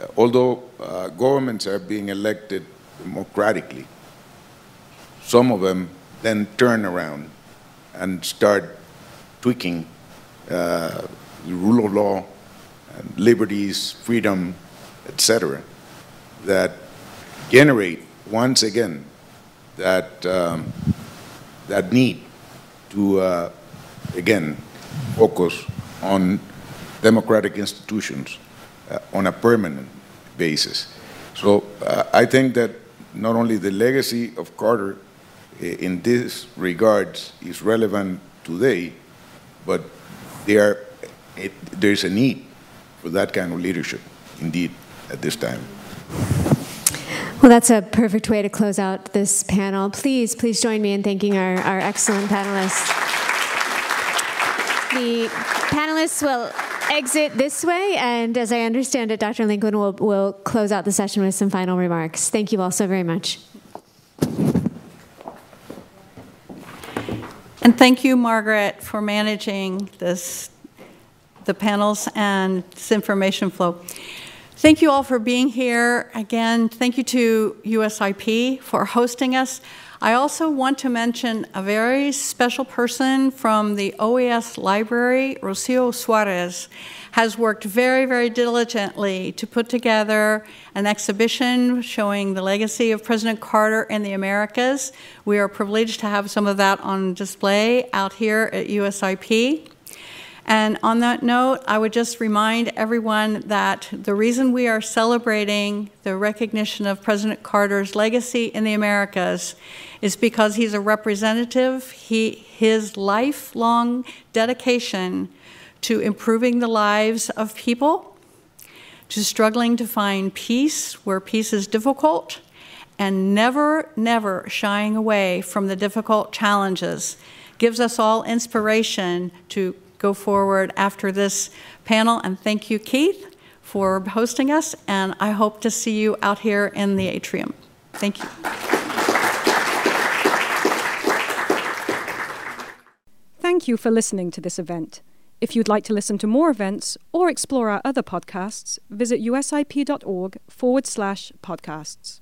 uh, although uh, governments are being elected democratically, some of them then turn around and start tweaking uh, the rule of law, liberties, freedom, etc., that generate once again that um, that need to uh, again focus on democratic institutions uh, on a permanent basis. So uh, I think that not only the legacy of Carter uh, in this regards is relevant today, but there, it, there's a need for that kind of leadership, indeed, at this time. Well, that's a perfect way to close out this panel. Please, please join me in thanking our, our excellent panelists. The panelists will exit this way, and as I understand it, Dr. Lincoln will, will close out the session with some final remarks. Thank you all so very much. And thank you, Margaret, for managing this, the panels and this information flow. Thank you all for being here. Again, thank you to USIP for hosting us. I also want to mention a very special person from the OAS library, Rocio Suarez, has worked very, very diligently to put together an exhibition showing the legacy of President Carter in the Americas. We are privileged to have some of that on display out here at USIP. And on that note, I would just remind everyone that the reason we are celebrating the recognition of President Carter's legacy in the Americas is because he's a representative. He, his lifelong dedication to improving the lives of people, to struggling to find peace where peace is difficult, and never, never shying away from the difficult challenges gives us all inspiration to go forward after this panel. And thank you, Keith, for hosting us. And I hope to see you out here in the atrium. Thank you. Thank you for listening to this event. If you'd like to listen to more events or explore our other podcasts, visit usip.org forward slash podcasts.